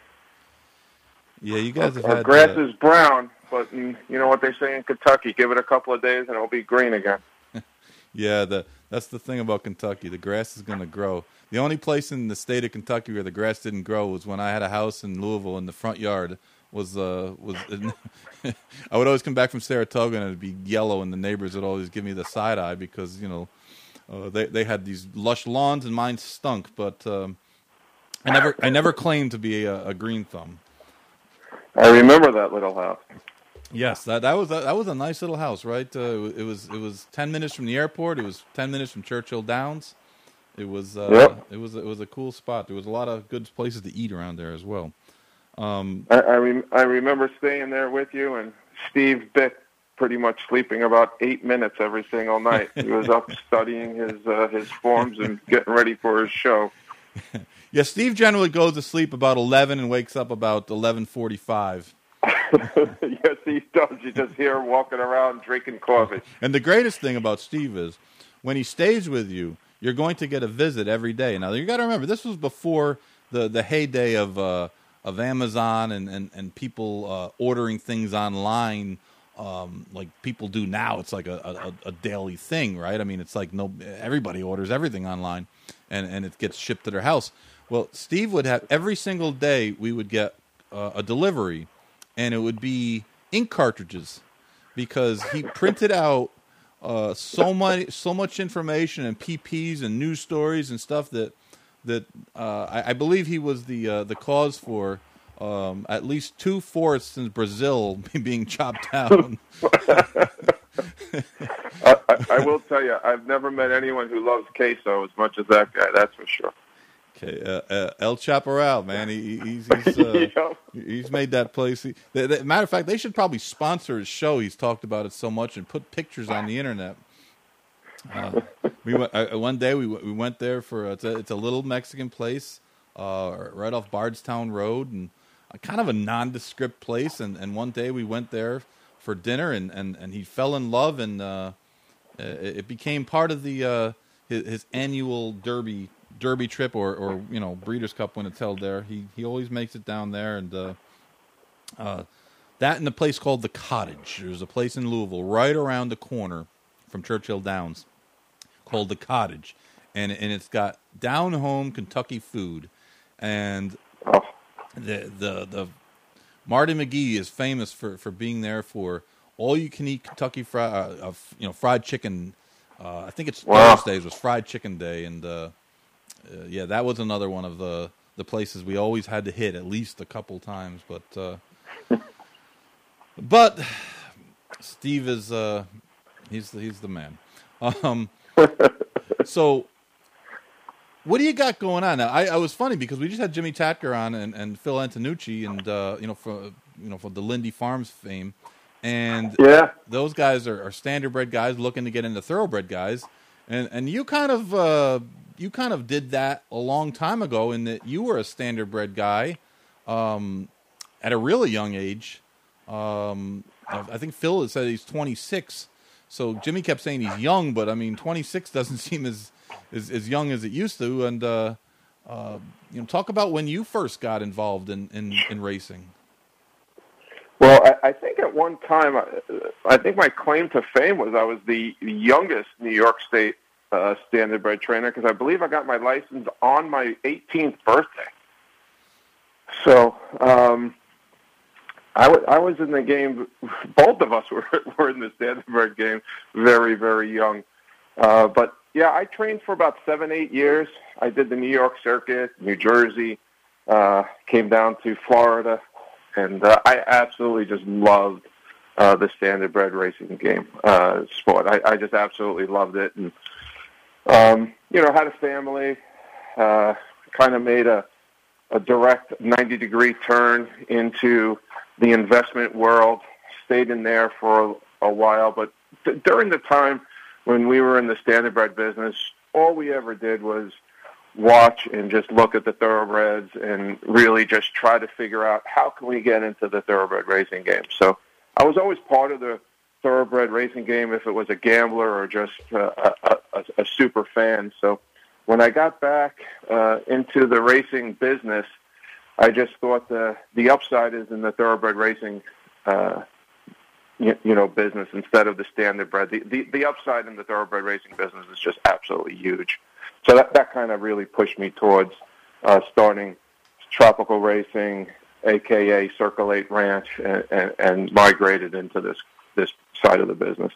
Yeah, you guys have our had. grass uh, is brown, but mm, you know what they say in Kentucky: give it a couple of days and it'll be green again. Yeah, the that's the thing about Kentucky. The grass is going to grow. The only place in the state of Kentucky where the grass didn't grow was when I had a house in Louisville in the front yard was uh was I would always come back from Saratoga and it'd be yellow and the neighbors would always give me the side eye because you know uh, they they had these lush lawns and mine stunk but um, I never I never claimed to be a, a green thumb. I remember that little house. Yes, that that was a, that was a nice little house, right? Uh, it was it was ten minutes from the airport. It was ten minutes from Churchill Downs. It was uh, Yep. it was it was a cool spot. There was a lot of good places to eat around there as well. Um, I I, rem- I remember staying there with you and Steve Byk pretty much sleeping about eight minutes every single night. he was up studying his uh, his forms and getting ready for his show. yeah, Steve generally goes to sleep about eleven and wakes up about eleven forty-five. yes, he does. You just hear him walking around drinking coffee. And the greatest thing about Steve is when he stays with you, you're going to get a visit every day. Now you got to remember this was before the the heyday of uh, of Amazon and and and people uh, ordering things online. Um, like people do now, it's like a, a, a daily thing, right? I mean, it's like no everybody orders everything online, and and it gets shipped to their house. Well, Steve would have every single day we would get uh, a delivery, and it would be ink cartridges because he printed out uh, so much so much information and PPs and news stories and stuff that that uh, I, I believe he was the uh, the cause for um, at least two forests in Brazil being chopped down. I, I, I will tell you, I've never met anyone who loves queso as much as that guy. That's for sure. Okay, uh, uh, El Chaparral, man, he, he's he's, uh, Yep. he's made that place. He, the, the, matter of fact, they should probably sponsor his show. He's talked about it so much and put pictures on the internet. Uh, we went uh, one day. We w- we went there for it's a it's a little Mexican place, uh, right off Bardstown Road, and a, kind of a nondescript place. And, and one day we went there for dinner, and, and, and he fell in love, and uh, it, it became part of the uh, his, his annual Derby Derby trip, or or you know Breeders' Cup when it's held there. He he always makes it down there, and uh, uh, that in a place called the Cottage. There's a place in Louisville right around the corner from Churchill Downs. called the Cottage, and and it's got down home Kentucky food, and the the the Marty McGee is famous for for being there for all you can eat Kentucky fried uh, uh, you know fried chicken. Uh, I think it's Wow. Thursdays was fried chicken day, and uh, uh, yeah, that was another one of the the places we always had to hit at least a couple times. But uh, but Steve is uh, he's the, he's the man. Um, so what do you got going on now? I, I was funny because we just had Jimmy Takter on and, and Phil Antonacci and uh, you know for you know for the Lindy Farms fame, and yeah. those guys are, are standardbred guys looking to get into thoroughbred guys, and and you kind of uh, you kind of did that a long time ago in that you were a standardbred guy um, at a really young age. Um, I think Phil had said he's 26. So Jimmy kept saying he's young, but I mean 26 doesn't seem as as, as young as it used to. And uh, uh, you know, talk about when you first got involved in in, in racing. Well, I, I think at one time, uh, I think my claim to fame was I was the youngest New York State uh, standardbred trainer because I believe I got my license on my 18th birthday. So um, I wa- I was in the game. Both of us were were in the standardbred game very very young. Uh, but yeah, I trained for about seven eight years. I did the New York circuit, New Jersey, uh, came down to Florida, and uh, I absolutely just loved uh, the standardbred racing game uh, sport. I, I just absolutely loved it, and um, you know, had a family. Uh, kind of made a a direct 90 degree turn into the investment world. Stayed in there for a, a while, but th- during the time when we were in the standardbred business, all we ever did was watch and just look at the thoroughbreds and really just try to figure out how can we get into the thoroughbred racing game. So I was always part of the thoroughbred racing game if it was a gambler or just uh, a, a, a super fan. So when I got back uh, into the racing business, I just thought the the upside is in the thoroughbred racing, uh, you, know, business instead of the standardbred. The, the the upside in the thoroughbred racing business is just absolutely huge. So that that kind of really pushed me towards uh, starting tropical racing, aka Circle Eight Ranch, and, and, and migrated into this this side of the business.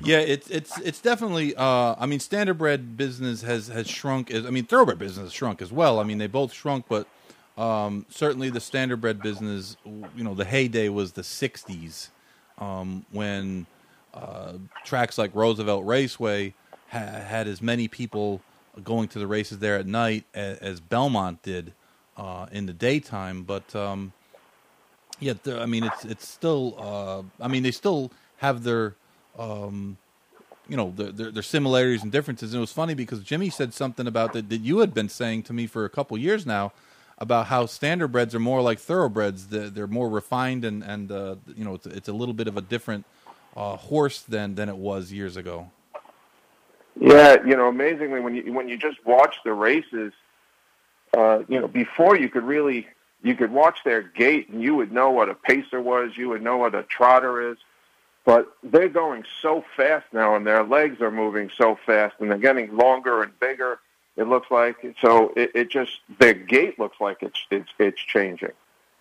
Yeah, it's it's it's definitely. Uh, I mean, standardbred business has has shrunk. As, I mean, thoroughbred business has shrunk as well. I mean, they both shrunk, but um, certainly the standardbred business. You know, the heyday was the '60s um, when uh, tracks like Roosevelt Raceway ha- had as many people going to the races there at night as, as Belmont did uh, in the daytime. But um, yeah, I mean, it's it's still. Uh, I mean, they still have their um, you know, their, their, their similarities and differences. And it was funny because Jimmy said something about that that you had been saying to me for a couple years now about how standardbreds are more like thoroughbreds. They're, they're more refined and and uh, you know, it's, it's a little bit of a different uh, horse than than it was years ago. Yeah, you know, amazingly when you when you just watch the races, uh, you know, before you could really you could watch their gait and you would know what a pacer was, you would know what a trotter is. But they're going so fast now, and their legs are moving so fast, and they're getting longer and bigger. It looks like so. It, it just their gait looks like it's it's it's changing,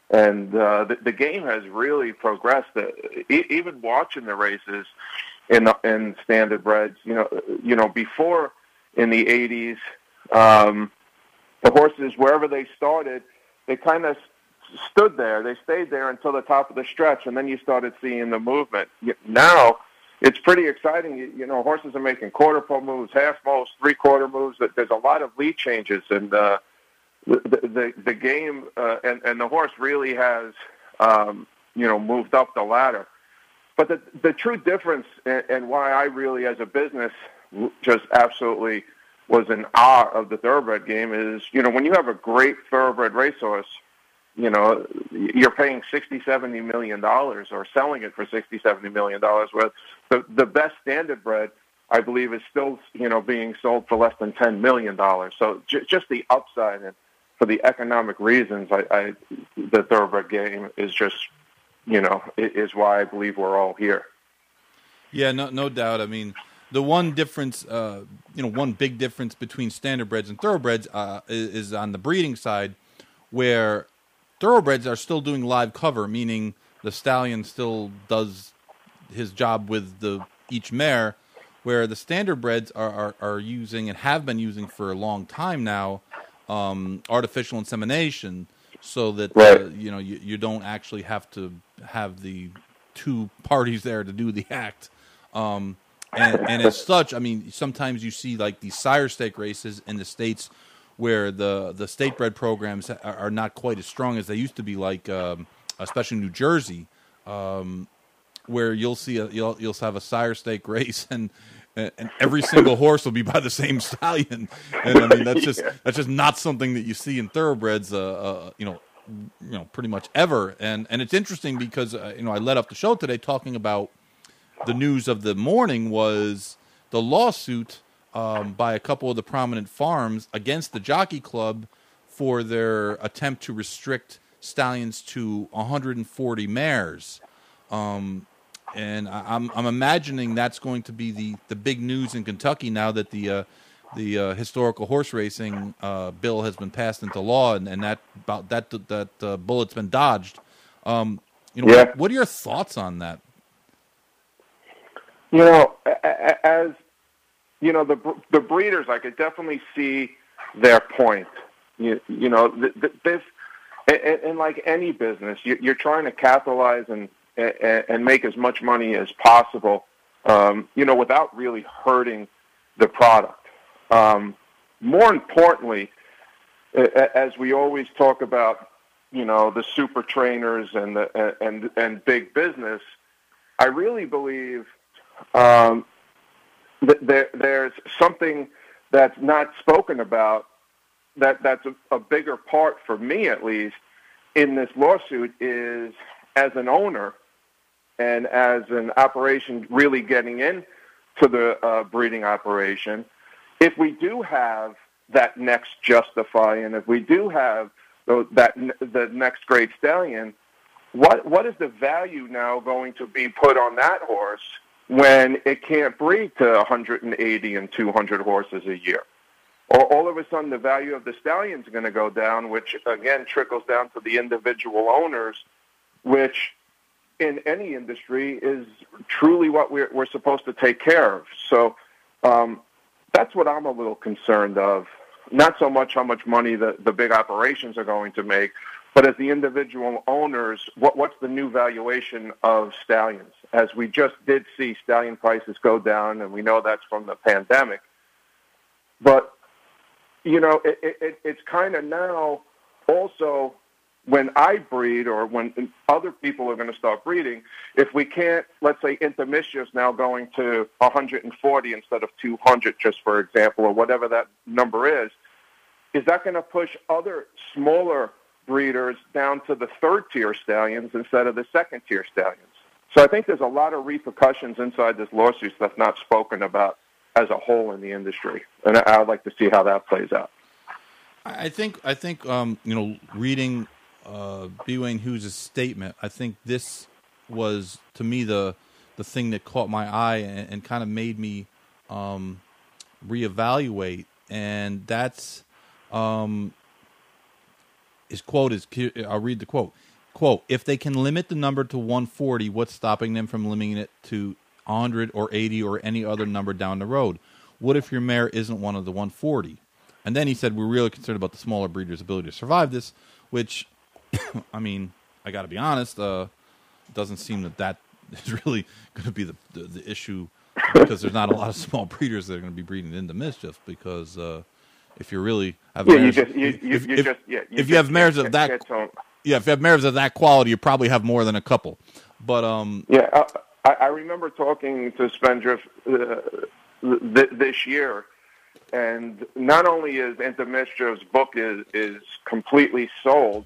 and uh, the, the game has really progressed. Uh, e- even watching the races in in standard breds, you know, you know, before in the '80s, um, the horses wherever they started, they kind of stood there. They stayed there until the top of the stretch, and then you started seeing the movement. Now, it's pretty exciting. You, you know, horses are making quarter pole moves, half moves, three quarter moves. There's a lot of lead changes, and uh, the, the the game uh, and and the horse really has um, you know moved up the ladder. But the the true difference and, why I really, as a business, just absolutely was in awe of the thoroughbred game is you know when you have a great thoroughbred racehorse you know you're paying sixty seventy million dollars or selling it for sixty seventy million dollars with the the best standard bred i believe is still you know being sold for less than ten million dollars. So j- just the upside and for the economic reasons i i the thoroughbred game is just you know is why i believe we're all here Yeah, no, no doubt. I mean, the one difference, uh, you know, one big difference between standardbreds and thoroughbreds uh, is, on the breeding side, where thoroughbreds are still doing live cover, meaning the stallion still does his job with the each mare, where the standardbreds are, are, are using and have been using for a long time now um, artificial insemination, so that Right. uh, you know you, you don't actually have to have the two parties there to do the act. Um, and, and as such, I mean, sometimes you see like these sire stake races in the states where the the state bred programs are, are not quite as strong as they used to be, like um, especially New Jersey, um, where you'll see a, you'll you'll have a sire stake race and. And every single horse will be by the same stallion, and I mean that's just that's just not something that you see in thoroughbreds, uh, uh, you know, you know, pretty much ever. And and it's interesting because uh, you know I led up the show today talking about the news of the morning was the lawsuit um, by a couple of the prominent farms against the Jockey Club for their attempt to restrict stallions to 140 mares. Um, and I, I'm I'm imagining that's going to be the, the big news in Kentucky now that the uh, the uh, historical horse racing uh, bill has been passed into law and, and that about that that uh, bullet's been dodged. Um, you know, Yeah. what, what are your thoughts on that? You know, as you know, the the breeders, I could definitely see their point. You, you know, th- th- this, and, and like any business, you, you're trying to capitalize and and and make as much money as possible. Um, you know, without really hurting the product. Um, more importantly, as we always talk about, you know, the super trainers and the and and big business, I really believe um, th- there, there's something that's not spoken about that that's a, a bigger part for me at least in this lawsuit is as an owner and as an operation really getting in to the uh, breeding operation if we do have that next justify and if we do have tho- that the next great stallion what what is the value now going to be put on that horse when it can't breed to 180 and 200 horses a year? Or all of a sudden the value of the stallion is going to go down, which again trickles down to the individual owners, which in any industry is truly what we're, we're supposed to take care of. So um, that's what I'm a little concerned of. Not so much how much money the, the big operations are going to make, but as the individual owners, what, what's the new valuation of stallions? As we just did see stallion prices go down, and we know that's from the pandemic. But, you know, it, it, it, it's kind of now also when I breed or when other people are going to start breeding, if we can't, let's say, Into Mischief's now going to 140 instead of 200, just for example, or whatever that number is, is that going to push other smaller breeders down to the third tier stallions instead of the second tier stallions? So I think there's a lot of repercussions inside this lawsuit that's not spoken about as a whole in the industry, and I'd like to see how that plays out. I I think I think um, you know reading uh, B. Wayne Hughes' statement. I think this was to me the the thing that caught my eye and, and kind of made me um, reevaluate. And that's um, his quote is. I'll read the quote. Quote: If they can limit the number to 140, what's stopping them from limiting it to 100 or 80 or any other number down the road? What if your mare isn't one of the 140? And then he said, We're really concerned about the smaller breeder's ability to survive this, which, I mean, I got to be honest, uh, it doesn't seem that that is really going to be the, the, the issue because there's not a lot of small breeders that are going to be breeding into mischief. Because uh, if you're really have Yeah, you mares, just you, you, if, you if- just yeah. You if you have mares of that, yeah, if you have mares of that quality, you probably have more than a couple. But um, Yeah, I, I remember talking to Spendthrift uh, th- this year, and not only is Into Mischief's book is is completely sold,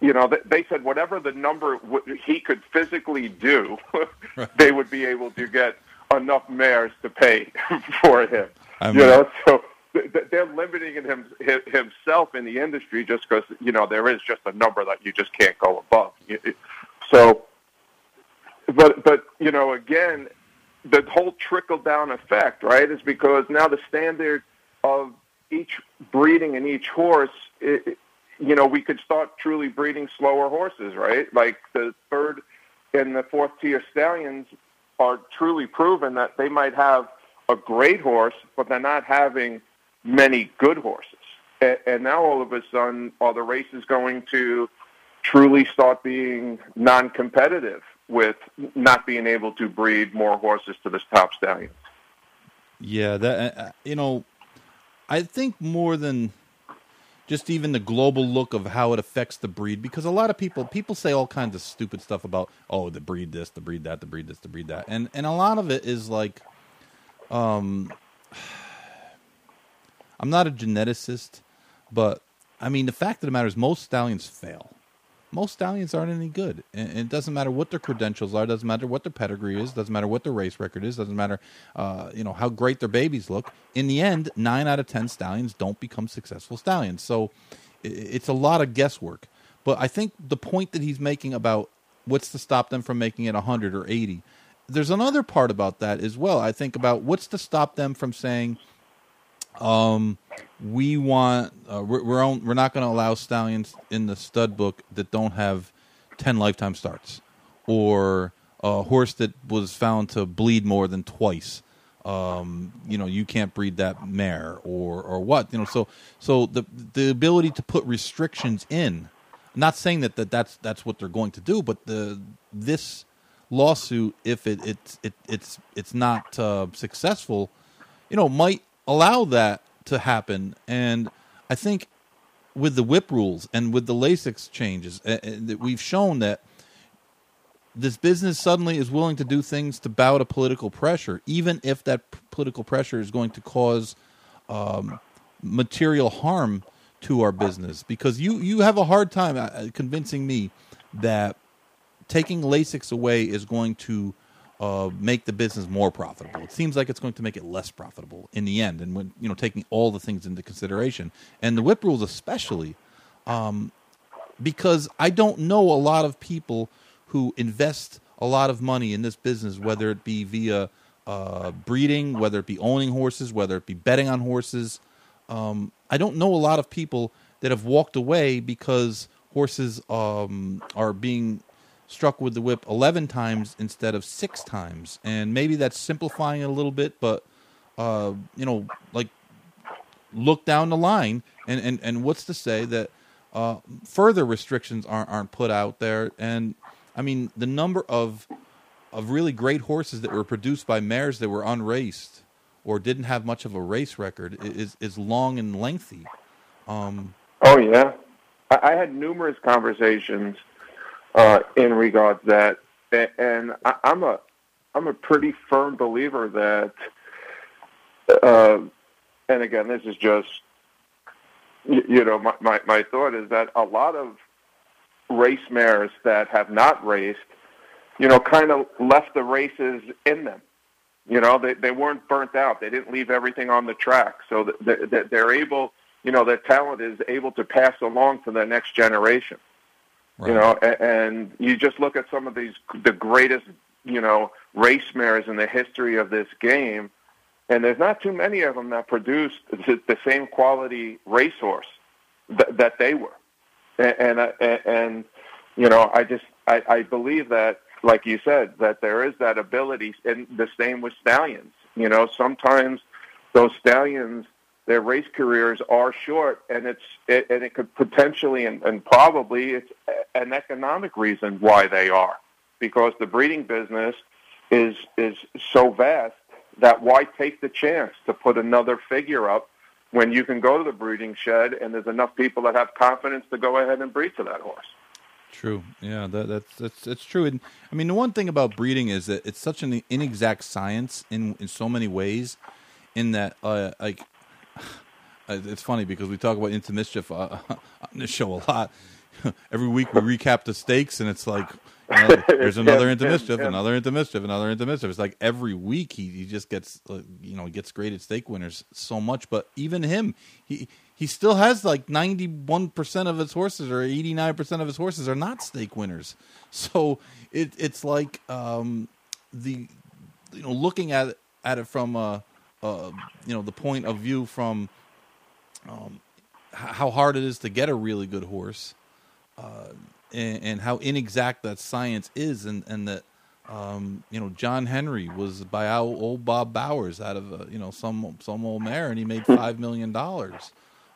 you know they, they said whatever the number he could physically do, they would be able to get enough mares to pay for him. I you know, so th- th- they're limiting him himself in the industry just because you know there is just a number that you just can't go above. So, but but you know again, the whole trickle down effect, right, is because now the standard of each breeding and each horse, it, you know, we could start truly breeding slower horses, right? Like the third and the fourth tier stallions are truly proven that they might have a great horse, but they're not having many good horses. And, now all of a sudden, are the races going to truly start being non-competitive with not being able to breed more horses to this top stallion? Yeah, that uh, you know, I think more than just even the global look of how it affects the breed because a lot of people people say all kinds of stupid stuff about oh the breed this the breed that the breed this the breed that. And and a lot of it is like um I'm not a geneticist but I mean the fact of the matter is most stallions fail most stallions aren't any good. And it doesn't matter what their credentials are. Doesn't matter what their pedigree is. Doesn't matter what their race record is. Doesn't matter, uh, you know, how great their babies look. In the end, nine out of ten stallions don't become successful stallions. So it's a lot of guesswork. But I think the point that he's making about what's to stop them from making it 100 or 80, there's another part about that as well. I think about what's to stop them from saying, um, we want uh, we're we're, on, we're not going to allow stallions in the stud book that don't have ten lifetime starts, or a horse that was found to bleed more than twice. Um, you know, you can't breed that mare, or or what? You know, so so the the ability to put restrictions in. not saying that, that that's that's what they're going to do, but the this lawsuit, if it it's it, it's it's not uh, successful, you know, might allow that to happen. And I think with the whip rules and with the Lasix changes, uh, uh, we've shown that this business suddenly is willing to do things to bow to political pressure, even if that p- political pressure is going to cause um, material harm to our business. Because you you have a hard time uh, convincing me that taking Lasix away is going to uh, make the business more profitable. It seems like it's going to make it less profitable in the end, and when you know taking all the things into consideration, and the whip rules especially, um, because I don't know a lot of people who invest a lot of money in this business, whether it be via uh, breeding, whether it be owning horses, whether it be betting on horses. Um, I don't know a lot of people that have walked away because horses um, are being struck with the whip 11 times instead of six times. And maybe that's simplifying it a little bit, but, uh, you know, like look down the line and, and, and what's to say that uh, further restrictions aren't, aren't put out there. And I mean, the number of, of really great horses that were produced by mares that were unraced or didn't have much of a race record is, is long and lengthy. Um, oh, yeah. I, I had numerous conversations – uh, in regards that, and I'm a I'm a pretty firm believer that, uh, and again, this is just you know my, my my thought is that a lot of race mares that have not raced, you know, kind of left the races in them. You know, they they weren't burnt out. They didn't leave everything on the track, so that they're able. You know, their talent is able to pass along to the next generation. Right. You know, and and you just look at some of these the greatest you know race mares in the history of this game, and there's not too many of them that produce the same quality racehorse that, that they were, and uh, and, and you know I just I, I believe that like you said that there is that ability, and the same with stallions. You know, sometimes those stallions their race careers are short, and it's it, and it could potentially and, and probably it's an economic reason why they are, because the breeding business is is so vast that why take the chance to put another figure up when you can go to the breeding shed and there's enough people that have confidence to go ahead and breed to that horse. True. Yeah, that, that's that's that's true. And I mean, the one thing about breeding is that it's such an inexact science in in so many ways. In that, uh, like it's funny because we talk about into mischief uh, on this show a lot. Every week we recap the stakes, and it's like you know, there's another into mischief, another into mischief, another into mischief. It's like every week he, he just gets uh, you know he gets graded stake winners so much, but even him he he still has like 91 percent of his horses or 89 percent of his horses are not stake winners. So it it's like um, the you know, looking at it, at it from uh, uh, you know the point of view from um, how hard it is to get a really good horse, uh, and, and, how inexact that science is, and and that um, you know John Henry was by Ole Bob Bowers out of uh, you know some some old mare, and he made five million dollars.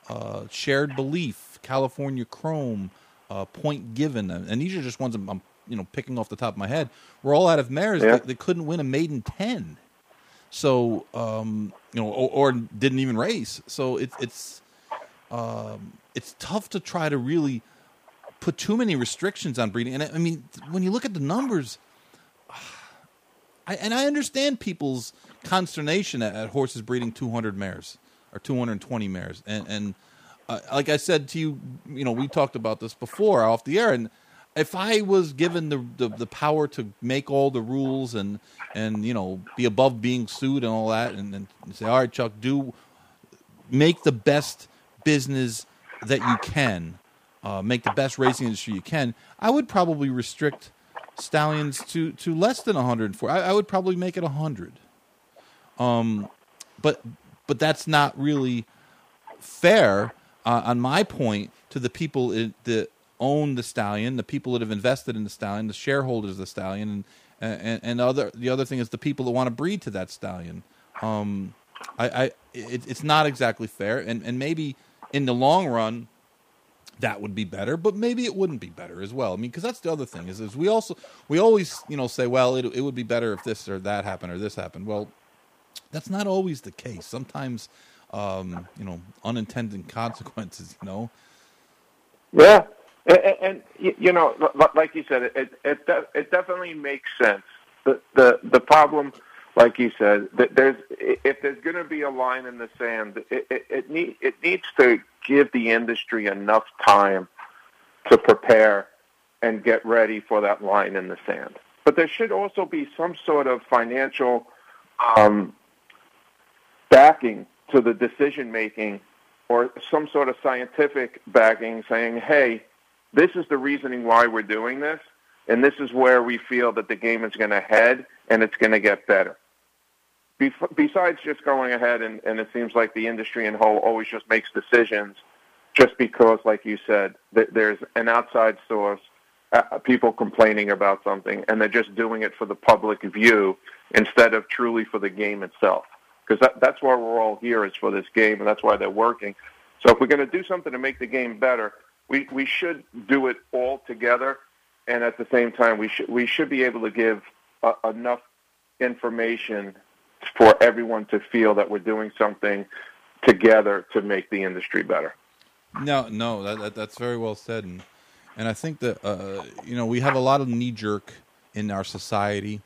Uh, shared belief, California Chrome, uh, Point Given, and these are just ones I'm, I'm, you know picking off the top of my head. We're all out of mares yeah. they couldn't win a maiden ten, so um, you know, or, or, didn't even race. So it's it's um, it's tough to try to really put too many restrictions on breeding. And I, I mean, when you look at the numbers, I, and I understand people's consternation at, at horses breeding 200 mares or 220 mares, and and uh, like I said to you, you know, we talked about this before off the air, and if I was given the, the, the power to make all the rules and and you know be above being sued and all that, and, and say, all right, Chuck, do make the best business that you can, uh, make the best racing industry you can, I would probably restrict stallions to to less than 104. I, I would probably make it 100. Um, but but that's not really fair uh, on my point to the people that own the stallion, the people that have invested in the stallion, the shareholders of the stallion, and and, and other the other thing is the people that want to breed to that stallion. Um, I, I it, it's not exactly fair, and and maybe in the long run that would be better, but maybe it wouldn't be better as well. I mean, because that's the other thing is, is we also we always you know say, well, it it would be better if this or that happened or this happened. Well, that's not always the case. Sometimes, um, you know, unintended consequences. You know. Yeah, and, you know, like you said, it it it definitely makes sense. The the the problem like you said, that there's if there's going to be a line in the sand, it, it, it need it needs to give the industry enough time to prepare and get ready for that line in the sand. But there should also be some sort of financial um, backing to the decision making, or some sort of scientific backing, saying, "Hey, this is the reasoning why we're doing this, and this is where we feel that the game is going to head, and it's going to get better." besides just going ahead and, and it seems like the industry in whole always just makes decisions just because, like you said, th- there's an outside source, uh, people complaining about something, and they're just doing it for the public view instead of truly for the game itself. Because that, that's why we're all here is for this game, and that's why they're working. So if we're going to do something to make the game better, we, we should do it all together, and at the same time, we should we should be able to give uh, enough information for everyone to feel that we're doing something together to make the industry better. No, no, that, that, that's very well said, and and I think that uh, you know we have a lot of knee jerk in our society.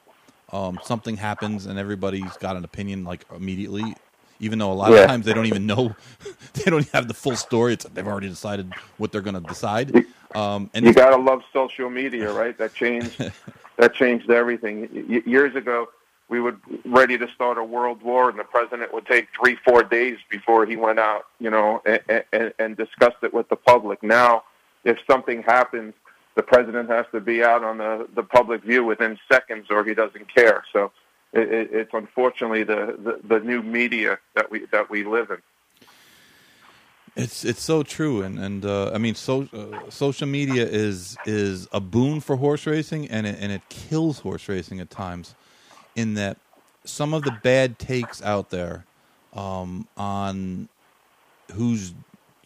Um, something happens and everybody's got an opinion like immediately, even though a lot yeah. of times they don't even know, they don't have the full story. It's they've already decided what they're going to decide. Um, and you gotta love social media, right? That changed that changed everything. Y- years ago, we would ready to start a world war, and the president would take three, four days before he went out, you know, and, and, and discussed it with the public. Now, if something happens, the president has to be out on the the public view within seconds, or he doesn't care. So, it, it's unfortunately the, the the new media that we that we live in. It's it's so true, and and uh, I mean, so uh, social media is is a boon for horse racing, and it, and it kills horse racing at times in that some of the bad takes out there um, on who's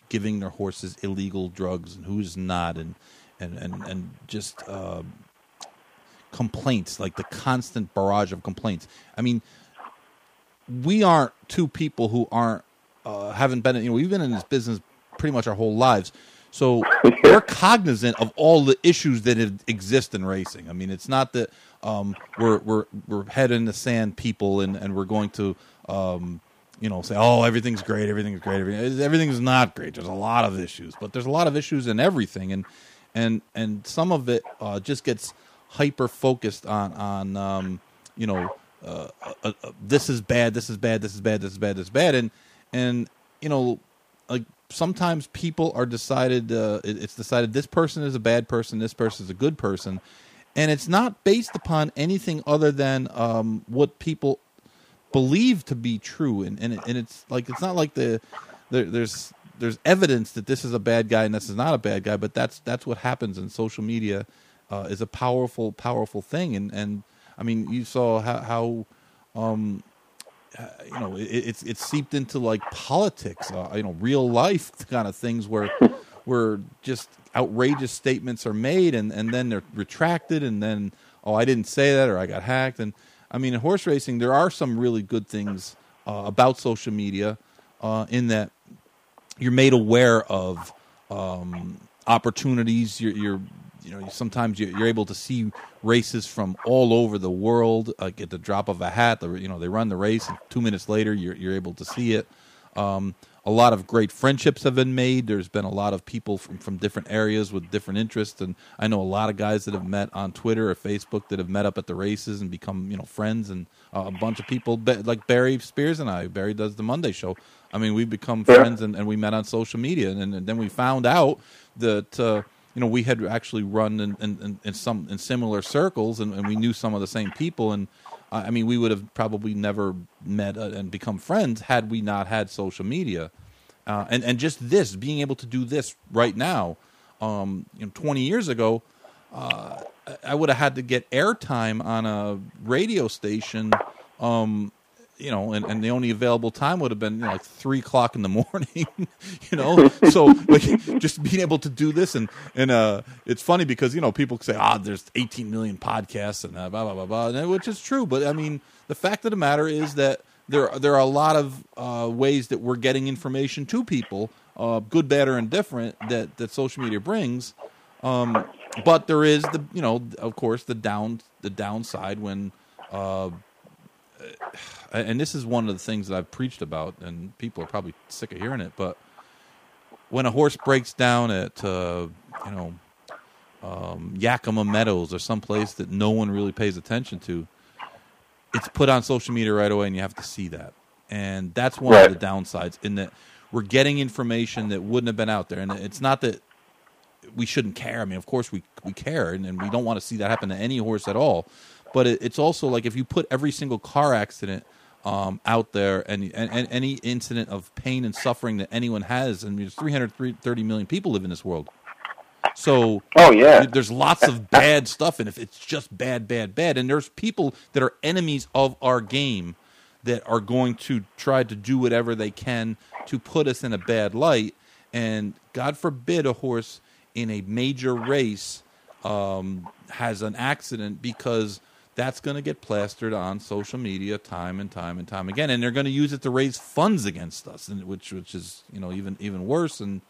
giving their horses illegal drugs and who's not, and and and and just uh, complaints like the constant barrage of complaints. I mean, we aren't two people who aren't uh, haven't been you know we've been in this business pretty much our whole lives. So we're cognizant of all the issues that exist in racing. I mean, it's not that um, we're we're we're head in the sand people, and and we're going to um, you know say, oh, everything's great, everything's great, everything everything's not great. There's a lot of issues, but there's a lot of issues in everything, and and and some of it uh, just gets hyper focused on on um, you know uh, uh, uh, this is bad, this is bad, this is bad, this is bad, this is bad, and and you know like sometimes people are decided uh, it, it's decided this person is a bad person, this person is a good person, and it's not based upon anything other than um, what people believe to be true, and and, and it's like it's not like the there, there's there's evidence that this is a bad guy and this is not a bad guy, but that's that's what happens in social media uh, is a powerful powerful thing, and and I mean you saw how, how um, you know it, it's it's seeped into like politics, uh, you know, real life kind of things where where just outrageous statements are made and and then they're retracted and then oh I didn't say that or I got hacked and I mean in horse racing there are some really good things uh, about social media uh, in that you're made aware of um, opportunities. You're, you're, you know, sometimes you're, able to see races from all over the world, like at the drop of a hat. You know, they run the race, and two minutes later, you're, you're able to see it. Um, a lot of great friendships have been made. There's been a lot of people from, from different areas with different interests, and I know a lot of guys that have met on Twitter or Facebook that have met up at the races and become you know friends, and uh, a bunch of people like Barry Spears and I. Barry does the Monday show. I mean, we've become friends, and, and we met on social media, and, and then we found out that. Uh, you know, we had actually run in, in, in, some in similar circles, and, and we knew some of the same people, and I mean, we would have probably never met uh, and become friends had we not had social media. Uh, and and just this, being able to do this right now, um, you know, 20 years ago, uh, I would have had to get airtime on a radio station um, you know, and, and the only available time would have been you know, like three o'clock in the morning, you know. so like just being able to do this and and uh, it's funny because you know people say ah there's 18 million podcasts and uh, blah blah blah blah, which is true. But I mean the fact of the matter is that there there are a lot of uh, ways that we're getting information to people, uh, good, bad, or indifferent that that social media brings. Um, but there is the you know of course the down the downside when uh, and this is one of the things that I've preached about, and people are probably sick of hearing it, but when a horse breaks down at uh, you know um, Yakima Meadows or someplace that no one really pays attention to, it's put on social media right away, and you have to see that. And that's one right. of the downsides in that we're getting information that wouldn't have been out there. And it's not that we shouldn't care. I mean, of course we we care, and, and we don't want to see that happen to any horse at all. But it, it's also like if you put every single car accident um, out there and, and, and, any incident of pain and suffering that anyone has, and there's 330 million people live in this world. So, oh yeah, there's lots of bad stuff, and if it's just bad, bad, bad, and there's people that are enemies of our game that are going to try to do whatever they can to put us in a bad light. And God forbid a horse in a major race um, has an accident because that's going to get plastered on social media time and time and time again, and they're going to use it to raise funds against us, and which which is you know even even worse. And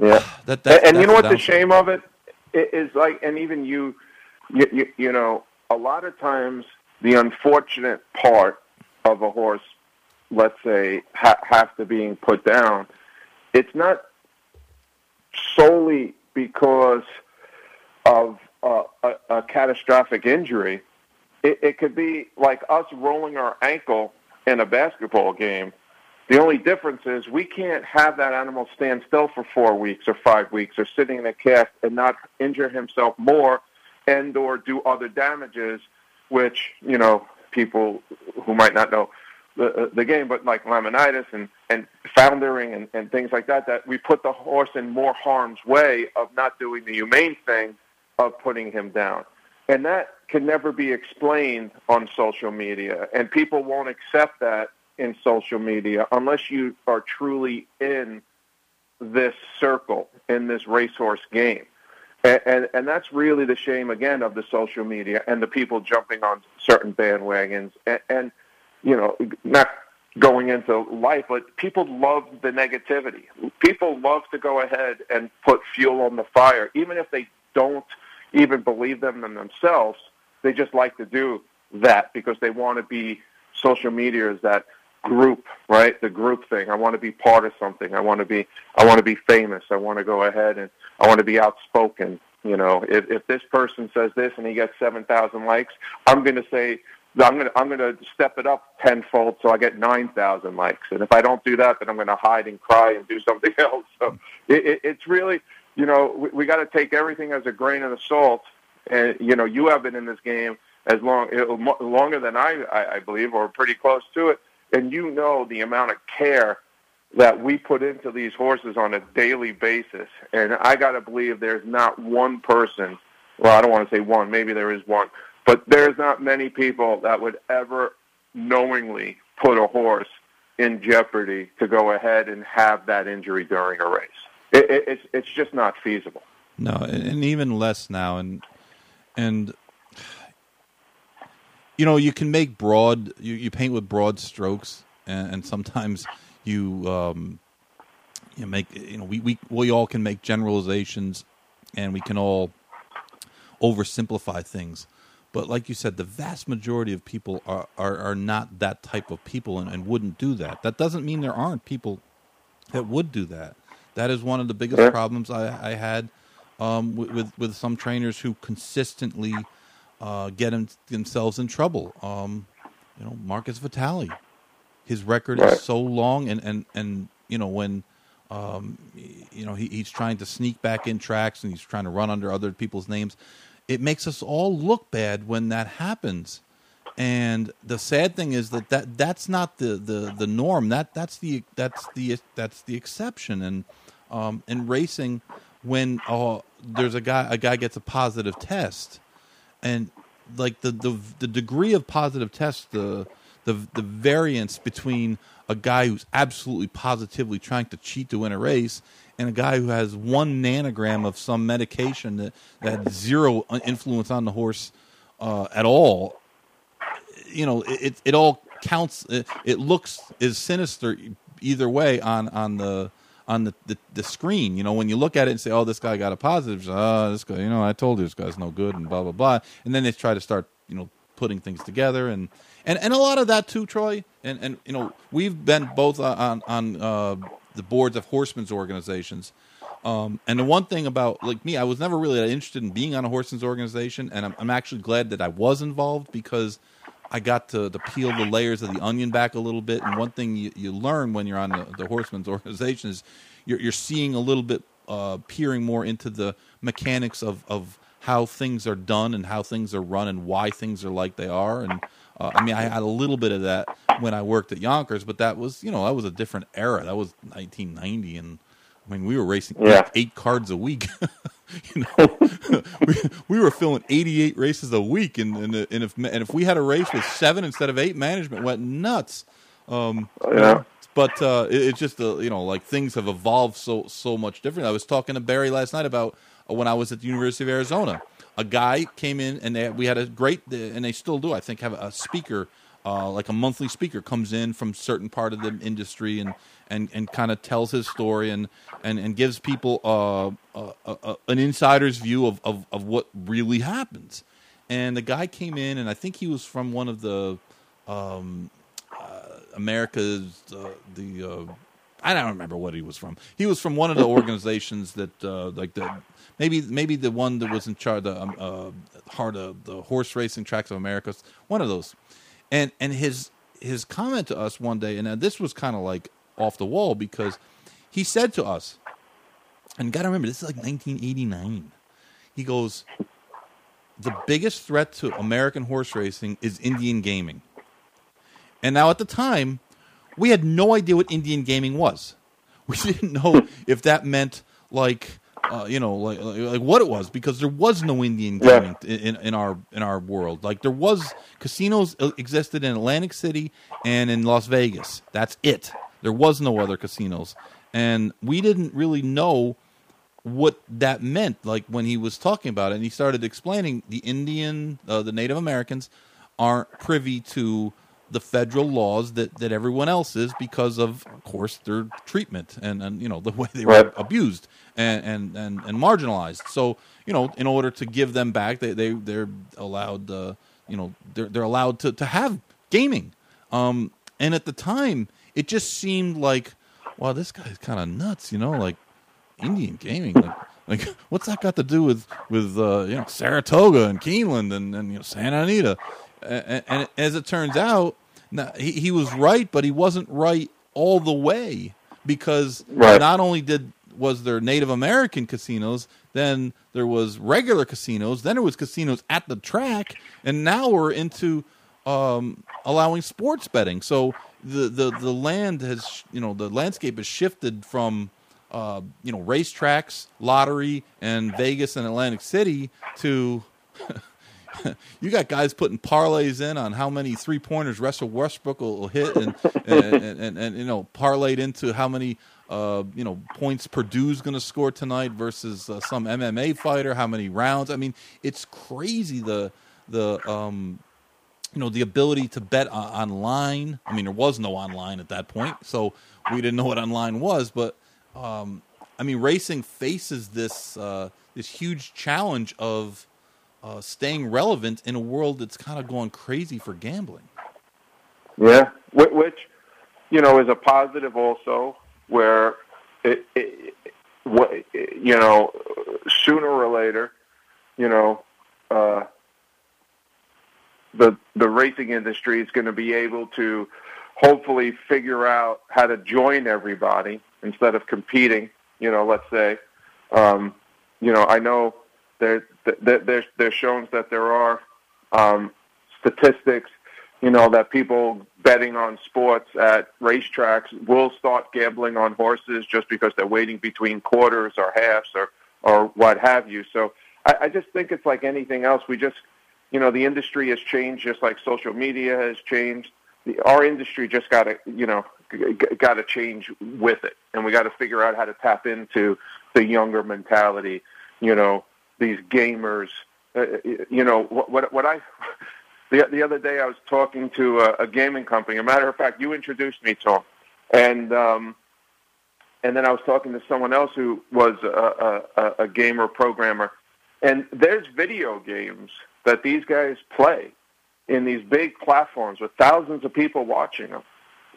yeah, that, that and, and you know what the shame of it is like, and even you, you, you, you know, a lot of times the unfortunate part of a horse, let's say, ha- after being put down, it's not solely because of a, a catastrophic injury. It, it could be like us rolling our ankle in a basketball game. The only difference is we can't have that animal stand still for four weeks or five weeks or sitting in a cast and not injure himself more and or do other damages, which, you know, people who might not know the, the game, but like laminitis and, and foundering and, and things like that, that we put the horse in more harm's way of not doing the humane thing of putting him down. And that can never be explained on social media. And people won't accept that in social media unless you are truly in this circle, in this racehorse game. And, and, and that's really the shame, again, of the social media and the people jumping on certain bandwagons. And, and you know, not going into life, but people love the negativity. People love to go ahead and put fuel on the fire, even if they don't – even believe them themselves. They just like to do that because they want to be social media is that group, right? The group thing. I want to be part of something. I want to be I want to be famous. I want to go ahead and I want to be outspoken. You know, if if this person says this and he gets seven thousand likes, I'm going to say I'm going to I'm going to step it up tenfold so I get nine thousand likes. And if I don't do that, then I'm going to hide and cry and do something else. So it, it, it's really you know, we, we got to take everything as a grain of salt and you know you have been in this game as long eh, longer than I, I, I believe, or pretty close to it, and you know the amount of care that we put into these horses on a daily basis. And I got to believe there's not one person. Well, I don't want to say one. Maybe there is one, but there's not many people that would ever knowingly put a horse in jeopardy to go ahead and have that injury during a race. It, it, it's it's just not feasible. No, and even less now, and and you know you can make broad you, you paint with broad strokes, and, and sometimes you um, you make you know we, we we all can make generalizations, and we can all oversimplify things. But like you said, the vast majority of people are, are, are not that type of people and, and wouldn't do that. That doesn't mean there aren't people that would do that. That is one of the biggest problems I, I had um, with, with, with some trainers who consistently uh, get in, themselves in trouble. Um, you know, Marcus Vitali, his record right. is so long, and and and you know when. Um, you know, he, he's trying to sneak back in tracks and he's trying to run under other people's names it makes us all look bad when that happens. And the sad thing is that, that that's not the, the, the norm. That that's the that's the that's the exception. And um, in racing, when uh, there's a guy a guy gets a positive test, and like the, the the degree of positive test, the the the variance between a guy who's absolutely positively trying to cheat to win a race and a guy who has one nanogram of some medication that, that had zero influence on the horse uh, at all, you know, it, it all counts. It, it looks is sinister either way on, on the on the, the, the, screen. You know, when you look at it and say, "Oh, this guy got a positive," oh, this guy, you know, I told you this guy's no good, and blah blah blah. And then they try to start, you know, putting things together, and and and a lot of that too, Troy. And and you know, we've been both on on uh, the boards of horsemen's organizations. Um, and the one thing about like me, I was never really interested in being on a horsemen's organization, and I'm, I'm actually glad that I was involved because I got to, to, peel the layers of the onion back a little bit. And one thing you, you learn when you're on the, the horsemen's organization is you're, you're seeing a little bit, uh, peering more into the mechanics of, of how things are done and how things are run and why things are like they are. And uh, I mean, I had a little bit of that when I worked at Yonkers, but that was, you know, that was a different era. That was 1990, and I mean, we were racing yeah. eight, eight, cards a week. you know, we, we were filling 88 races a week, and and, and if and if we had a race with seven instead of eight, management went nuts. Um, yeah. But uh, it, it's just uh, you know, like things have evolved so so much different. I was talking to Barry last night about when I was at the University of Arizona a guy came in and they, we had a great and they still do i think have a speaker uh, like a monthly speaker comes in from certain part of the industry and and, and kind of tells his story and and, and gives people uh, uh, uh, uh, an insider's view of, of, of what really happens and the guy came in and i think he was from one of the um, uh, america's the I don't remember what he was from. He was from one of the organizations that, like the maybe maybe the one that was in charge the um, uh, heart of the horse racing tracks of America, one of those. And and his his comment to us one day, and this was kind of like off the wall because he said to us, and got to remember this is like 1989. He goes, the biggest threat to American horse racing is Indian gaming. And now at the time, we had no idea what Indian gaming was. We didn't know if that meant like uh, you know, like, like what it was because there was no Indian gaming yeah. in, in our in our world. Like there was casinos existed in Atlantic City and in Las Vegas. That's it. There was no other casinos, and we didn't really know what that meant. Like when he was talking about it, and he started explaining the Indian, uh, the Native Americans aren't privy to the federal laws that, that everyone else is because of, of course, their treatment and, and you know the way they were abused and, and, and, and, marginalized. So you know, in order to give them back, they they they're allowed, uh, you know, they're they're allowed to to have gaming. Um, and at the time, it just seemed like, wow, this guy's kind of nuts, you know, like Indian gaming, like. Like, what's that got to do with with uh, you know Saratoga and Keeneland and, and you know Santa Anita? And, and as it turns out, now, he, he was right, but he wasn't right all the way because right. not only did was there Native American casinos, then there was regular casinos, then there was casinos at the track, and now we're into um, allowing sports betting. So the, the the land has you know the landscape has shifted from uh, you know racetracks, lottery, and Vegas and Atlantic City to you got guys putting parlays in on how many three pointers Russell Westbrook will, hit, and and, and, and, and, you know parlayed into how many uh, you know points Purdue's going to score tonight versus uh, some MMA fighter, how many rounds. I mean, it's crazy the the um, you know the ability to bet online. I mean, there was no online at that point, so we didn't know what online was. But um, I mean, racing faces this uh, this huge challenge of uh, staying relevant in a world that's kind of going crazy for gambling. Yeah, which you know is a positive also, where it, it, you know sooner or later, you know. Uh, the the racing industry is going to be able to hopefully figure out how to join everybody instead of competing. You know, let's say, um, you know, I know there, there there's there's shown that there are um, statistics, you know, that people betting on sports at racetracks will start gambling on horses just because they're waiting between quarters or halves or or what have you. So I, I just think it's like anything else. We just you know, the industry has changed just like social media has changed. The, our industry just got to, you know, got to change with it, and we got to figure out how to tap into the younger mentality. You know, these gamers. Uh, you know, what what, what I. The, the other day, I was talking to a, a gaming company. A matter of fact, you introduced me to them, and um, and then I was talking to someone else who was a, a, a gamer programmer, and there's video games that these guys play in these big platforms with thousands of people watching them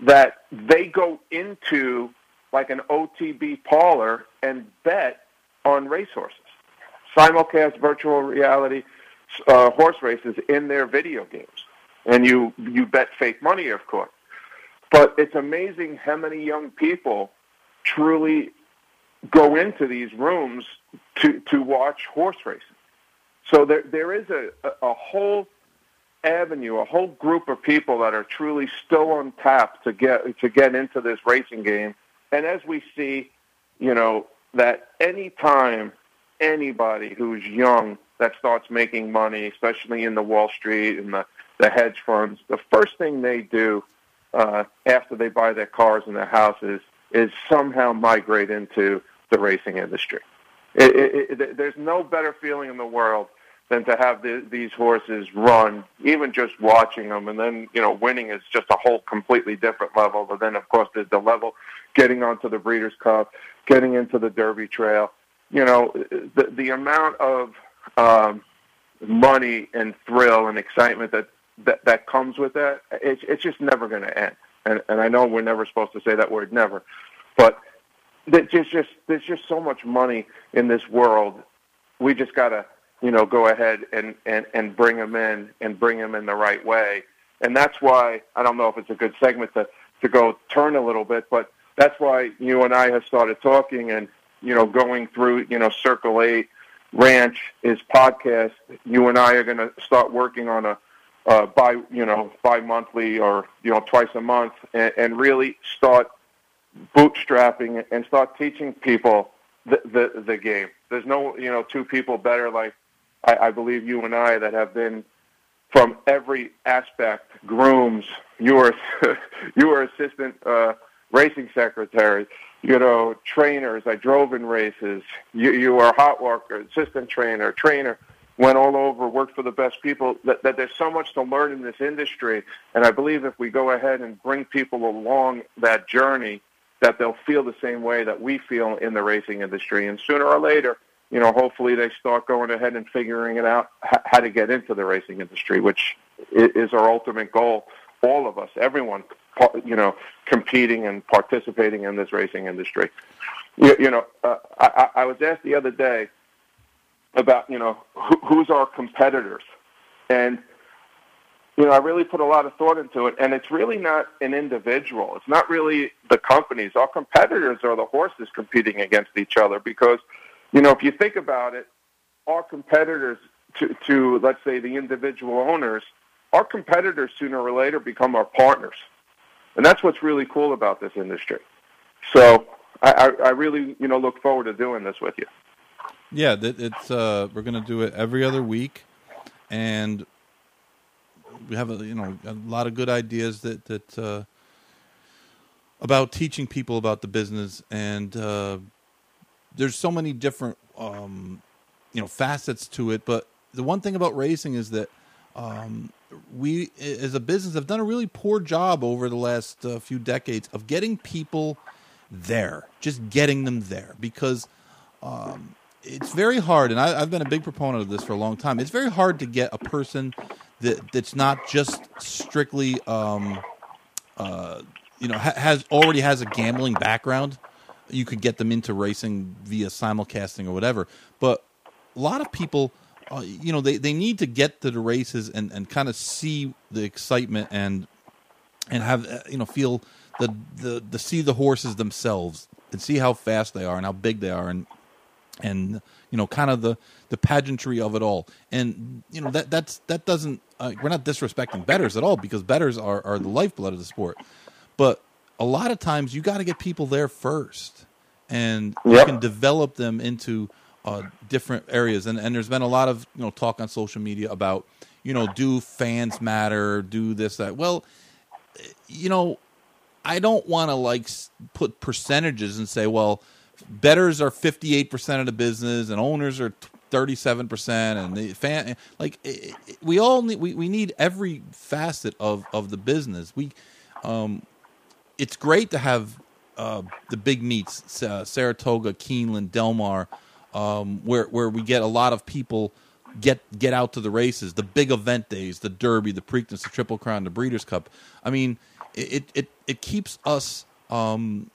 that they go into like an OTB parlor and bet on racehorses, simulcast virtual reality uh, horse races in their video games, and you you bet fake money, of course. But it's amazing how many young people truly go into these rooms to to watch horse racing. So there there is a, a whole avenue, a whole group of people that are truly still on tap to get to get into this racing game. And as we see, you know, that any time anybody who's young that starts making money, especially in the Wall Street and the, the hedge funds, the first thing they do uh, after they buy their cars and their houses is somehow migrate into the racing industry. It, it, it, there's no better feeling in the world than to have the, these horses run, even just watching them. And then, you know, winning is just a whole completely different level. But then, of course, there's the level getting onto the Breeders' Cup, getting into the Derby Trail. You know, the, the amount of um, money and thrill and excitement that, that, that comes with that, it's, it's just never going to end. And, and I know we're never supposed to say that word never, but there's just, there's just so much money in this world. We just got to you know, go ahead and, and, and bring them in and bring them in the right way. And that's why I don't know if it's a good segment to, to go turn a little bit, but that's why you and I have started talking and, you know, going through, you know, Circle Eight Ranch is podcast. You and I are going to start working on a, by, you know, bi-monthly or, you know, twice a month and, and really start bootstrapping and start teaching people the, the, the game. There's no, you know, two people better like I, I believe you and I that have been from every aspect, grooms, you were you were assistant uh, racing secretary, you know, trainers. I drove in races. You you were a hot worker, assistant trainer, trainer. Went all over, worked for the best people. That, that there's so much to learn in this industry, and I believe if we go ahead and bring people along that journey, that they'll feel the same way that we feel in the racing industry. And sooner or later, you know, hopefully they start going ahead and figuring it out how to get into the racing industry, which is our ultimate goal. All of us, everyone, you know, competing and participating in this racing industry. You, you know, uh, I, I was asked the other day about, you know, who, who's our competitors, and you know, I really put a lot of thought into it, and it's really not an individual. It's not really the companies. Our competitors are the horses competing against each other because, you know, if you think about it, our competitors to, to let's say the individual owners, our competitors sooner or later become our partners, and that's what's really cool about this industry. So I, I really, you know, look forward to doing this with you. Yeah, it's uh, we're going to do it every other week, and we have a you know a lot of good ideas that that uh, about teaching people about the business, and uh, there's so many different um, you know facets to it. But the one thing about racing is that um, we, as a business, have done a really poor job over the last uh, few decades of getting people there, just getting them there, because um, it's very hard. And I, I've been a big proponent of this for a long time. It's very hard to get a person that that's not just strictly um, uh, you know ha- has already has a gambling background. You could get them into racing via simulcasting or whatever. But a lot of people, uh, you know, they, they need to get to the races and, and kind of see the excitement and and have uh, you know feel the, the the see the horses themselves and see how fast they are and how big they are and and you know kind of the the pageantry of it all and you know that that's that doesn't uh, we're not disrespecting betters at all because betters are are the lifeblood of the sport but a lot of times you got to get people there first and yep. you can develop them into uh, different areas. And and there's been a lot of you know talk on social media about you know do fans matter? Do this that. Well you know i don't want to like put percentages and say well betters are 58% of the business and owners are 37% and the fan like we all need we, we need every facet of of the business. We um it's great to have uh the big meets uh, Saratoga Keeneland Del Mar um where where we get a lot of people get get out to the races the big event days the derby the preakness the triple crown the breeders cup i mean it it it keeps us um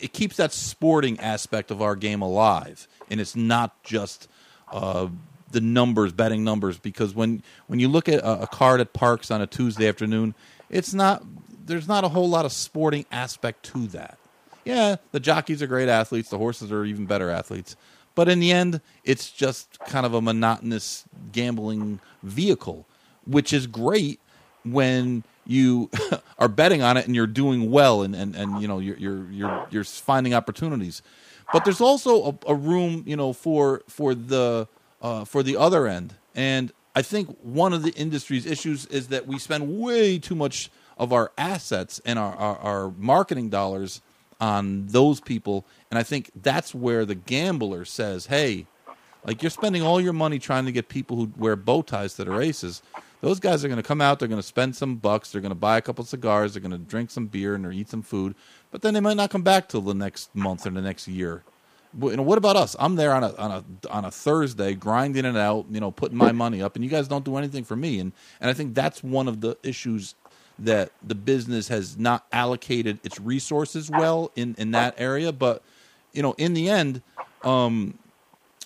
it keeps that sporting aspect of our game alive, and it's not just uh, the numbers, betting numbers. Because when when you look at a, a, card at Parx on a Tuesday afternoon, it's not there's not a whole lot of sporting aspect to that. Yeah, the jockeys are great athletes, the horses are even better athletes, but in the end, it's just kind of a monotonous gambling vehicle, which is great when you are betting on it and you're doing well and, and, and you know you're, you're you're you're finding opportunities but there's also a, a room you know for for the uh, for the other end and I think one of the industry's issues is that we spend way too much of our assets and our, our, our marketing dollars on those people and I think that's where the gambler says hey like you're spending all your money trying to get people who wear bow ties to the races those guys are going to come out. They're going to spend some bucks. They're going to buy a couple cigars. They're going to drink some beer and or eat some food. But then they might not come back till the next month or the next year. You know, what about us? I'm there on a on a on a Thursday, grinding it out. You know, putting my money up, and you guys don't do anything for me. And and I think that's one of the issues that the business has not allocated its resources well in in that area. But you know, in the end, um,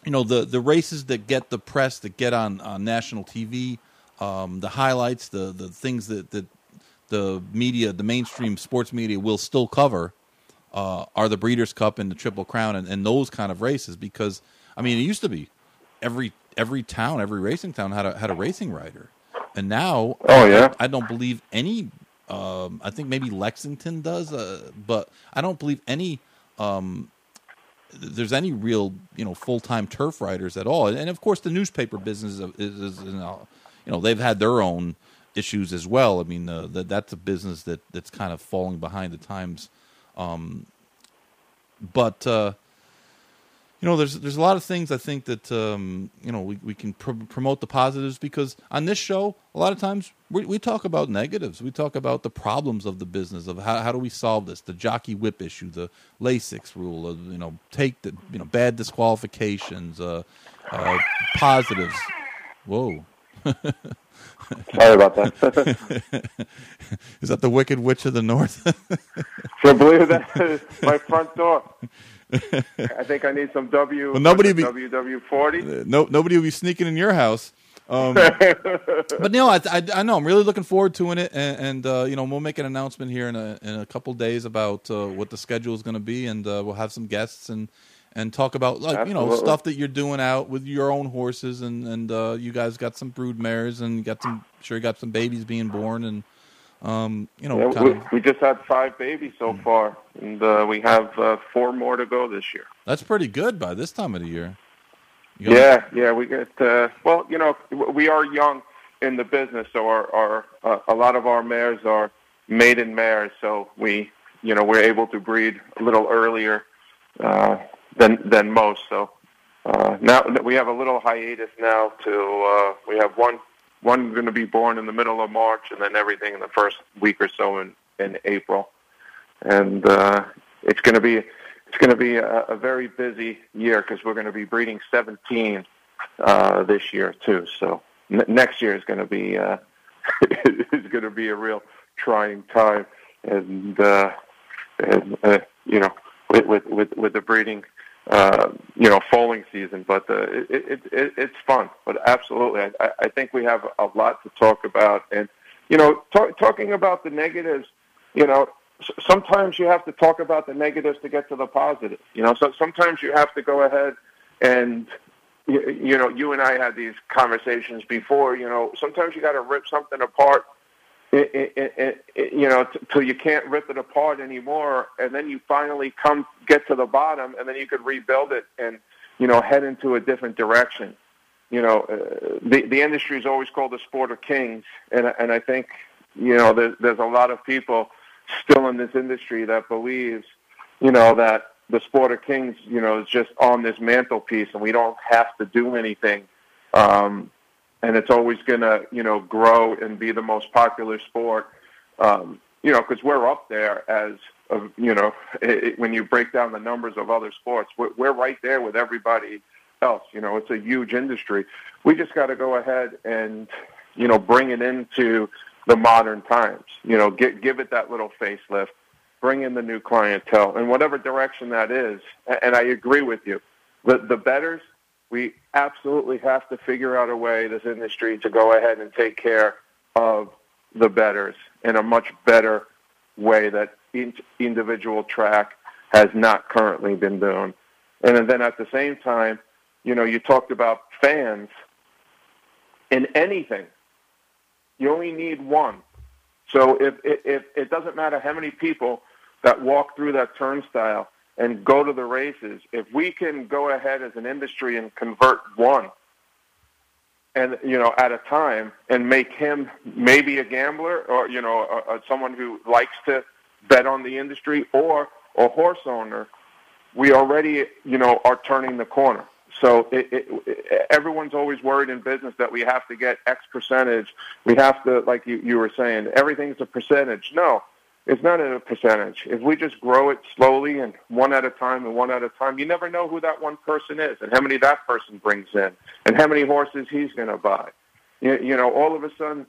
you know the the races that get the press that get on on national TV um, the highlights, the the things that, that the media, the mainstream sports media will still cover uh, are the Breeders' Cup and the Triple Crown and, and those kind of races. Because I mean, it used to be every every town, every racing town had a had a racing rider, and now oh yeah, I, I don't believe any. Um, I think maybe Lexington does, uh, but I don't believe any. Um, there's any real you know full time turf riders at all, and of course the newspaper business is, is, is you know, you know they've had their own issues as well. I mean, uh, that that's a business that that's kind of falling behind the times. Um, but uh, you know, there's there's a lot of things I think that um, you know we we can pr- promote the positives because on this show, a lot of times we, we talk about negatives. We talk about the problems of the business of how how do we solve this, the jockey whip issue, the Lasix rule, uh, you know, take the you know bad disqualifications, uh, uh positives. Whoa. Sorry about that. Is that the Wicked Witch of the North? so I believe that is my front door. I think I need some W. Well, nobody be WW forty. Uh, no, nobody will be sneaking in your house. Um, but no, I, I, I know I'm really looking forward to it, and, and uh, you know we'll make an announcement here in a in a couple days about uh, what the schedule is going to be, and uh, we'll have some guests and and talk about like Absolutely. you know stuff that you're doing out with your own horses, and and uh, you guys got some brood mares, and got some sure you got some babies being born, and um, you know yeah, we, we, just had five babies so mm. far, and uh, we have uh, four more to go this year. That's pretty good by this time of the year. Yeah, yeah, we get uh, well. You know, we are young in the business, so our, our uh, a lot of our mares are maiden mares, so we you know we're able to breed a little earlier uh, than than most. So uh, now we have a little hiatus now. To uh, we have one one going to be born in the middle of March, and then everything in the first week or so in in April, and uh, it's going to be it's going to be a, a very busy year because we're going to be breeding 17 uh, this year too. So n- next year is going to be uh, is going to be a real trying time, and uh, and uh, you know with with with, with the breeding. Uh, you know, foaling season, but uh, it, it, it, it's fun. But absolutely, I, I think we have a lot to talk about, and you know, talk, talking about the negatives. You know, sometimes you have to talk about the negatives to get to the positive. You know, so sometimes you have to go ahead and you, you know, you and I had these conversations before. You know, sometimes you got to rip something apart. It, it, it, you know, till you can't rip it apart anymore, and then you finally come get to the bottom, and then you could rebuild it and you know head into a different direction. You know, uh, the the industry is always called the sport of kings, and and I think you know there's there's a lot of people still in this industry that believes, you know, that the sport of kings, you know, is just on this mantelpiece and we don't have to do anything. Um, and it's always going to, you know, grow and be the most popular sport. Um, you know, because we're up there as, a, you know, it, when you break down the numbers of other sports, we're, we're right there with everybody else. You know, it's a huge industry. We just got to go ahead and, you know, bring it into the modern times. You know, get, give it that little facelift, bring in the new clientele, and whatever direction that is. And I agree with you. The, the betters, we absolutely have to figure out a way, this industry, to go ahead and take care of the betters in a much better way that each individual track has not currently been doing. And then at the same time, you know, you talked about fans in anything you only need one. So if, if it doesn't matter how many people that walk through that turnstile and go to the races, if we can go ahead as an industry and convert one, and you know at a time, and make him maybe a gambler or you know a, a, someone who likes to bet on the industry or a horse owner, we already you know are turning the corner. So it, it, everyone's always worried in business that we have to get X percentage. We have to, like you, you were saying, everything's a percentage. No, it's not in a percentage. If we just grow it slowly and one at a time and one at a time, you never know who that one person is and how many that person brings in and how many horses he's going to buy. You, you know, all of a sudden,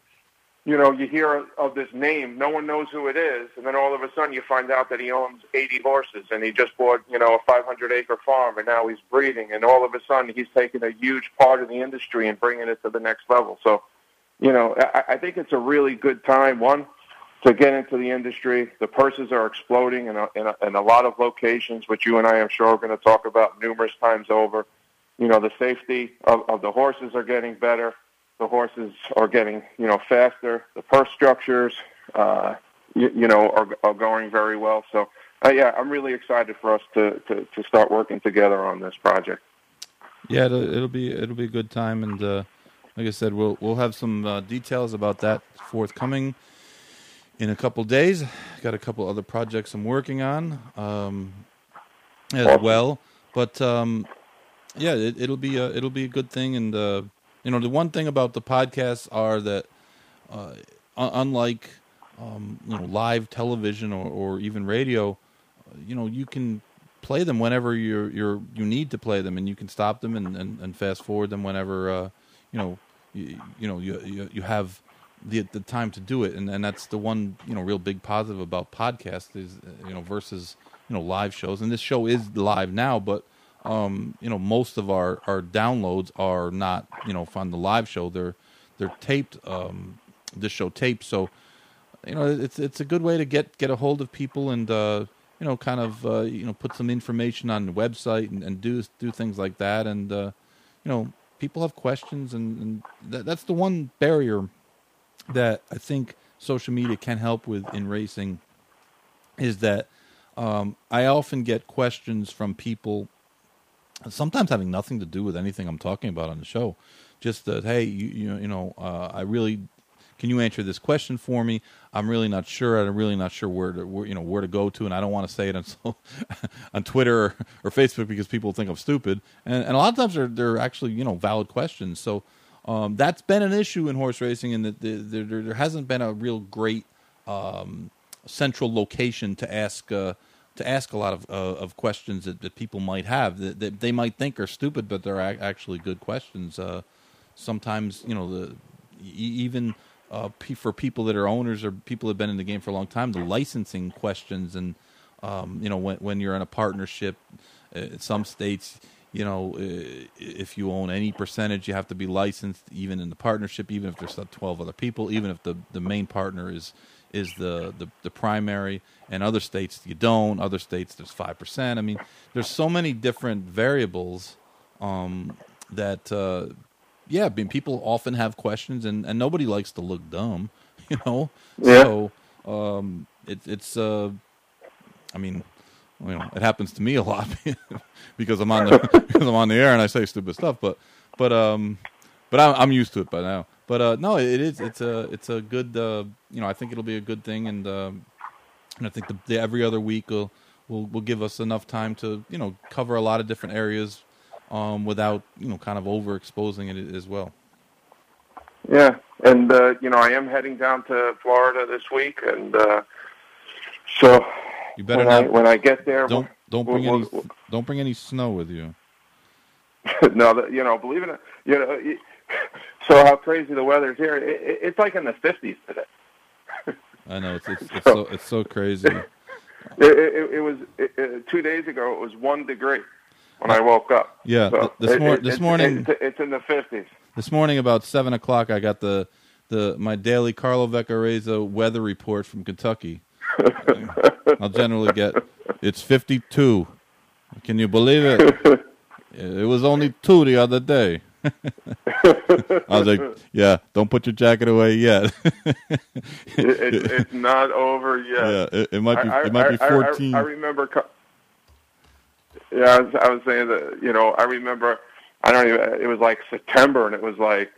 you know, you hear of this name, no one knows who it is, and then all of a sudden you find out that he owns 80 horses and he just bought, you know, a 500 acre farm and now he's breeding, and all of a sudden he's taking a huge part of the industry and bringing it to the next level. So, you know, I, I think it's a really good time, one, to get into the industry. The purses are exploding in a, in a, in a lot of locations, which you and I, am sure, are going to talk about numerous times over. You know, the safety of, of the horses are getting better the horses are getting you know faster. The purse structures, uh, you, you know, are, are going very well. So uh, yeah, I'm really excited for us to, to, to start working together on this project. Yeah, it'll, it'll be it'll be a good time, and uh, like I said, we'll we'll have some uh, details about that forthcoming in a couple days. Got a couple other projects I'm working on um, as well, but um, yeah, it, will be a, it'll be a good thing, and uh, you know, the one thing about the podcasts are that, uh, unlike um, you know live television or, or even radio, you know, you can play them whenever you're you're you need to play them, and you can stop them and, and, and fast forward them whenever uh, you know you, you know you, you you have the the time to do it, and and that's the one you know real big positive about podcasts is you know versus you know live shows, and this show is live now, but um, you know, most of our, our downloads are not, you know, from the live show. They're they're taped. Um, this show taped, so you know, it's it's a good way to get get a hold of people and uh, you know, kind of uh, you know, put some information on the website and, and do do things like that. And uh, you know, people have questions, and, and that, that's the one barrier that I think social media can help with in racing is that um, I often get questions from people, sometimes having nothing to do with anything I'm talking about on the show. Just that, hey, you you know, you know uh, I really can you answer this question for me? I'm really not sure. I'm really not sure where to where, you know where to go to, and I don't want to say it on so, on Twitter or, or, Facebook because people think I'm stupid. And, and a lot of times they're they're actually you know valid questions. So um, that's been an issue in horse racing, and that the, the, there, hasn't been a real great um, central location to ask. Uh, to ask a lot of uh, of questions that, that people might have that, that, they might think are stupid, but they're actually good questions. Uh, sometimes, you know, the even uh, for people that are owners or people that have been in the game for a long time, the licensing questions and um, you know when when you're in a partnership, uh, in some states, you know, uh, if you own any percentage, you have to be licensed, even in the partnership, even if there's twelve other people, even if the the main partner is is the, the, the primary, and other states you don't. Other states there's five percent. I mean, there's so many different variables um, that uh, yeah, I mean, people often have questions, and, and nobody likes to look dumb, you know. Yeah. So um, it, it's uh, I mean, you know, it happens to me a lot because I'm on the because I'm on the air and I say stupid stuff, but but um, but I'm, I'm used to it by now. But uh, no, it is it's a it's a good uh, you know I think it'll be a good thing, and uh, and I think the, the every other week will will will give us enough time to you know cover a lot of different areas um, without you know kind of overexposing it as well. Yeah, and uh, you know I am heading down to Florida this week, and uh, so you better when not I, when I get there. Don't don't bring we'll, any we'll, don't bring any snow with you. no, you know, believe it, you know. So how crazy the weather is here! It, it, it's like in the fifties today. I know it's it's, it's so, so, it's so crazy. It, it, was two days ago. It was one degree when I woke up. Yeah, so this, mor- this morning it's in the fifties. This morning about seven o'clock, I got the the my daily Carlo Vaccarezza weather report from Kentucky. I'll generally get it's fifty two. Can you believe it? It was only two the other day. I was like, "Yeah, don't put your jacket away yet." it, it, it's not over yet. Yeah, it, it might be. I, it might I, be fourteen. I, I, remember yeah, I was, I was saying that you know I remember I don't even it was like September and it was like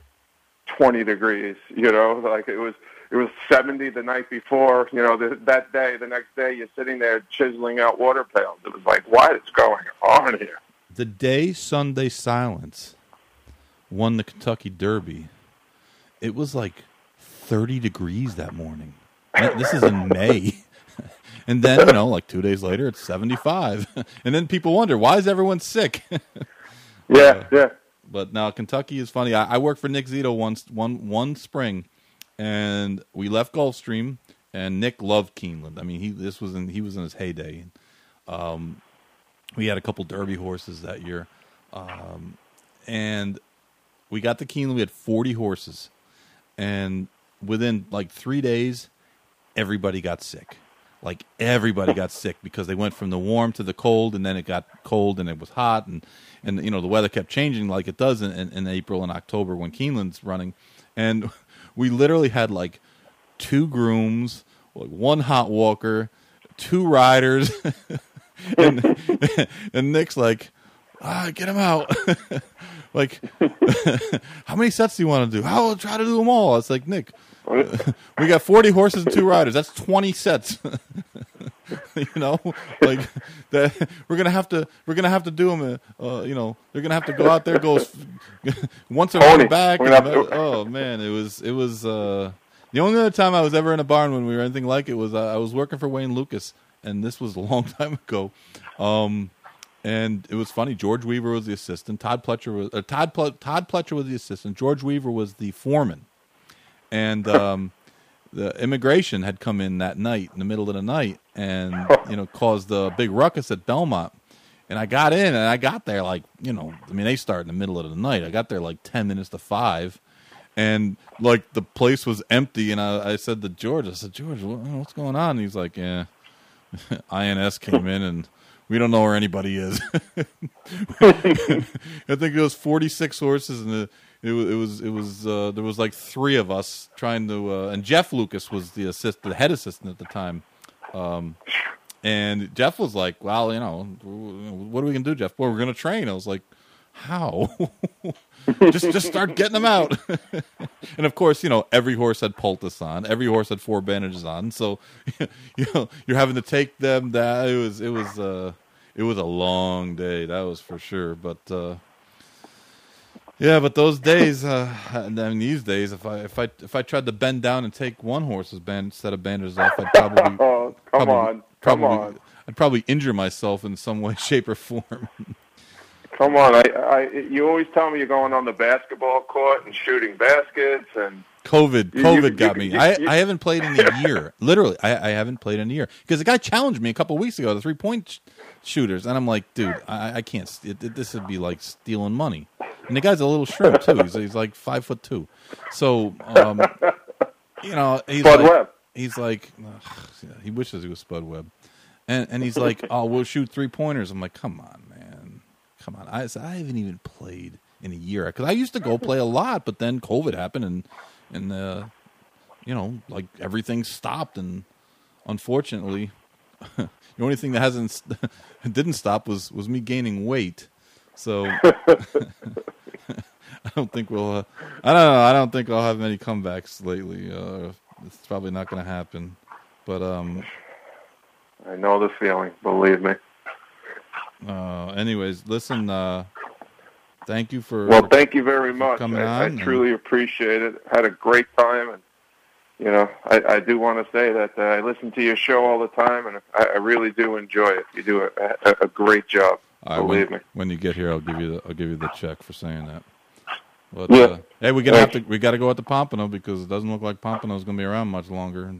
20 degrees. You know, like it was it was 70 the night before. You know, the, that day, the next day, you're sitting there chiseling out water pails. It was like, what is going on here? The day Sunday Silence won the Kentucky Derby, it was like 30 degrees that morning. This is in May. And then, you know, like two days later, it's 75. and then people wonder, why is everyone sick? yeah, uh, yeah. But now Kentucky is funny. I, I worked for Nick Zito once, one, one spring, and we left Gulfstream, and Nick loved Keeneland. I mean, he this was in he was in his heyday. Um, we had a couple Derby horses that year, um, and we got to Keeneland. We had forty horses, and within like three days, everybody got sick like everybody got sick because they went from the warm to the cold and then it got cold and it was hot and and you know the weather kept changing like it does in, in, in April and October when Keeneland's running and we literally had like two grooms like one hot walker two riders and and Nick's like ah get him out like how many sets do you want to do I'll try to do them all it's like Nick we got 40 horses and two riders. That's 20 sets. you know, like that. We're gonna have to. We're gonna have to do them. Uh, you know, they're gonna have to go out there, go once around back. And, oh man, it was. It was. Uh, the only other time I was ever in a barn when we were anything like it was uh, I was working for Wayne Lukas, and this was a long time ago. Um, and it was funny. George Weaver was the assistant. Todd Pletcher was uh, Todd Ple- Todd Pletcher was the assistant. George Weaver was the foreman and um, the immigration had come in that night in the middle of the night and you know caused a big ruckus at Belmont. And I got in, and I got there like you know, I mean, they start in the middle of the night. I got there like ten minutes to five, and like the place was empty. And I, I said to George, I said, George, what, what's going on? And he's like, Yeah, INS came in and we don't know where anybody is. I think it was 46 horses, and it, it, it was it was uh, there was like three of us trying to, uh, and Jeff Lukas was the assist, the head assistant at the time. Um, and Jeff was like, "Well, you know, what are we gonna do, Jeff? Well, we're gonna train." I was like, "How? just just start getting them out." and of course, you know, every horse had poultice on, every horse had four bandages on, so you know you're having to take them. That it was it was uh, it was a long day, that was for sure. But uh, yeah, but those days, uh, and then these days, if I if I if I tried to bend down and take one horse's band instead of bandages off, I'd probably oh, come probably, on, come probably, on. I'd probably injure myself in some way, shape, or form. Come on, I, I, you always tell me you're going on the basketball court and shooting baskets, and COVID, You- COVID you- got you- me. I, I haven't played in a year. Literally, I, I haven't played in a year because the guy challenged me a couple weeks ago, the three point sh- shooters, and I'm like, dude, I, I can't. st- It, this would be like stealing money. And the guy's a little shrimp too. He's, he's like five foot two. So, um, you know, he's Spud like, Webb. he's like, ugh, he wishes he was Spud Webb, and and he's like, oh, we'll shoot three pointers. I'm like, come on, man, come on. I I haven't even played in a year because I used to go play a lot, but then COVID happened and and uh, you know, like everything stopped, and unfortunately, the only thing that hasn't didn't stop was was me gaining weight. So I don't think we'll. Uh, I don't know. I don't think I'll have many comebacks lately. Uh, it's probably not going to happen. But um, I know the feeling. Believe me. uh, anyways, listen. Uh, thank you for. Well, thank you very much. coming I, I on and- truly appreciate it. Had a great time, and you know, I, I do want to say that uh, I listen to your show all the time, and I, I really do enjoy it. You do a, a, a great job. Right, believe when, me. when you get here, I'll give you the I'll give you the check for saying that. But Yeah. uh, hey, we're gonna have to we got to go at the Pompano because it doesn't look like Pompano's gonna be around much longer.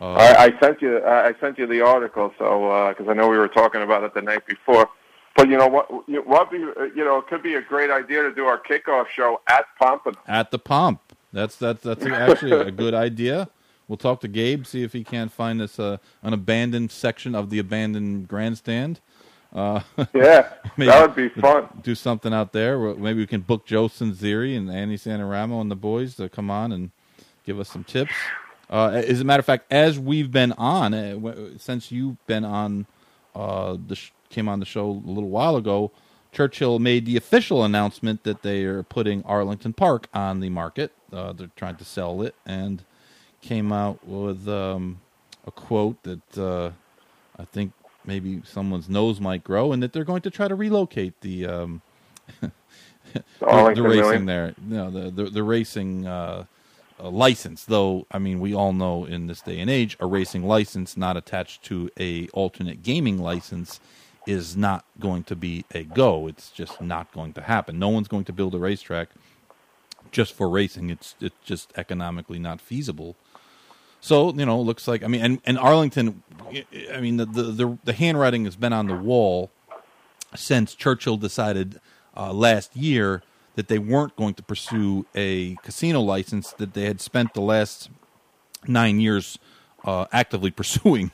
Uh, I, I sent you. I sent you the article, so because I know we were talking about it the night before. But you know what? What be, you know, it could be a great idea to do our kickoff show at Pompano. at the Pomp. That's that's that's actually a good idea. We'll talk to Gabe, see if he can't find us uh, an abandoned section of the abandoned grandstand. Uh, Yeah, Maybe- that would be fun. do something out there. Maybe we can book Joe Sanziri and Andy Santaramo and the boys to come on and give us some tips. Uh, as a matter of fact, as we've been on, uh, since you've been on, uh, the sh- came on the show a little while ago, Churchill made the official announcement that they are putting Arlington Park on the market. Uh, they're trying to sell it and came out with um, a quote that uh, I think maybe someone's nose might grow, and that they're going to try to relocate the um, the, the Arlington racing Million. there. No, the the, the racing uh, uh, license. Though I mean, we all know in this day and age, a racing license not attached to a alternate gaming license is not going to be a go. It's just not going to happen. No one's going to build a racetrack just for racing. It's it's just economically not feasible. So you know, looks like I mean, and, and Arlington, I mean, the, the the the handwriting has been on the wall since Churchill decided uh, last year that they weren't going to pursue a casino license that they had spent the last nine years uh, actively pursuing.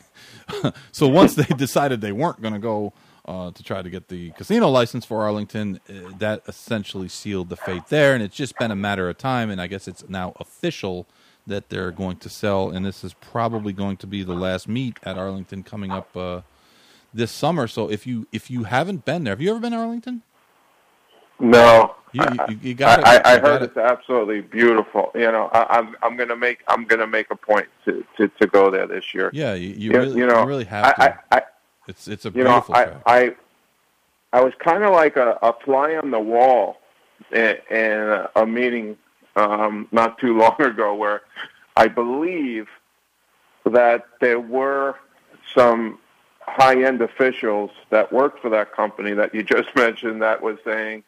so once they decided they weren't going to go uh, to try to get the casino license for Arlington, uh, that essentially sealed the fate there, and it's just been a matter of time. And I guess it's now official that they're going to sell, and this is probably going to be the last meet at Arlington coming up uh, this summer. So if you if you haven't been there, have you ever been to Arlington? No, You you, you got I, I, I heard it's absolutely beautiful. You know, I, I'm I'm gonna make I'm gonna make a point to, to, to go there this year. Yeah, you, you, You- really, you know, really have to. I, I, I it's it's a you know, I, track. I I was kind of like a, a fly on the wall in, in a, a meeting um, not too long ago where I believe that there were some high-end officials that worked for that company that you just mentioned that was saying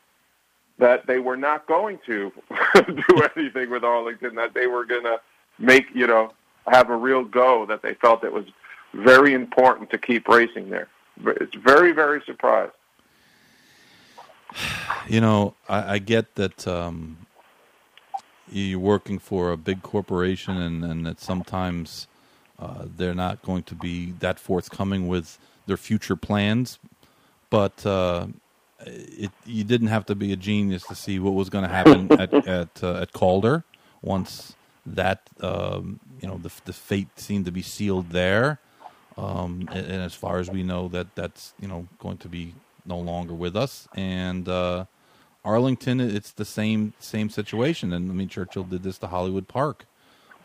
that they were not going to do anything with Arlington, that they were going to make, you know, have a real go, that they felt it was very important to keep racing there. It's very, very surprised. You know, I, I get that um, you're working for a big corporation, and, and that sometimes uh, they're not going to be that forthcoming with their future plans. But uh, it, you didn't have to be a genius to see what was going to happen at at, uh, at Calder once that um, you know the, the fate seemed to be sealed there. Um, and, and, as far as we know, that that's you know going to be no longer with us. And uh, Arlington, it's the same same situation. And I mean, Churchill did this to Hollywood Park.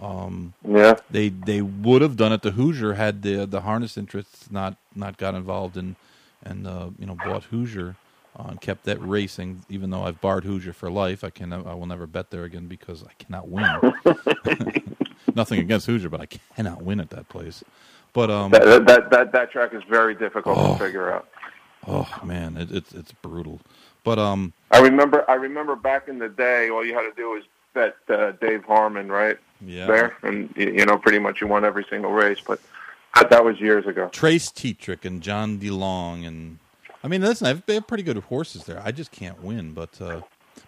Um, yeah, they they would have done it to Hoosier had the the harness interests not not got involved in and uh, you know bought Hoosier uh, and kept that racing. Even though I've barred Hoosier for life, I can I will never bet there again because I cannot win. Nothing against Hoosier, but I cannot win at that place. But um, that, that that that track is very difficult oh, to figure out. Oh man, it, it's it's brutal. But um, I remember I remember back in the day, all you had to do was bet uh, Dave Harmon, right? Yeah. There, and you know, pretty much you won every single race. But that, was years ago. Trace Tetrick and John DeLong, and I mean, listen, they have pretty good horses there. I just can't win. But uh,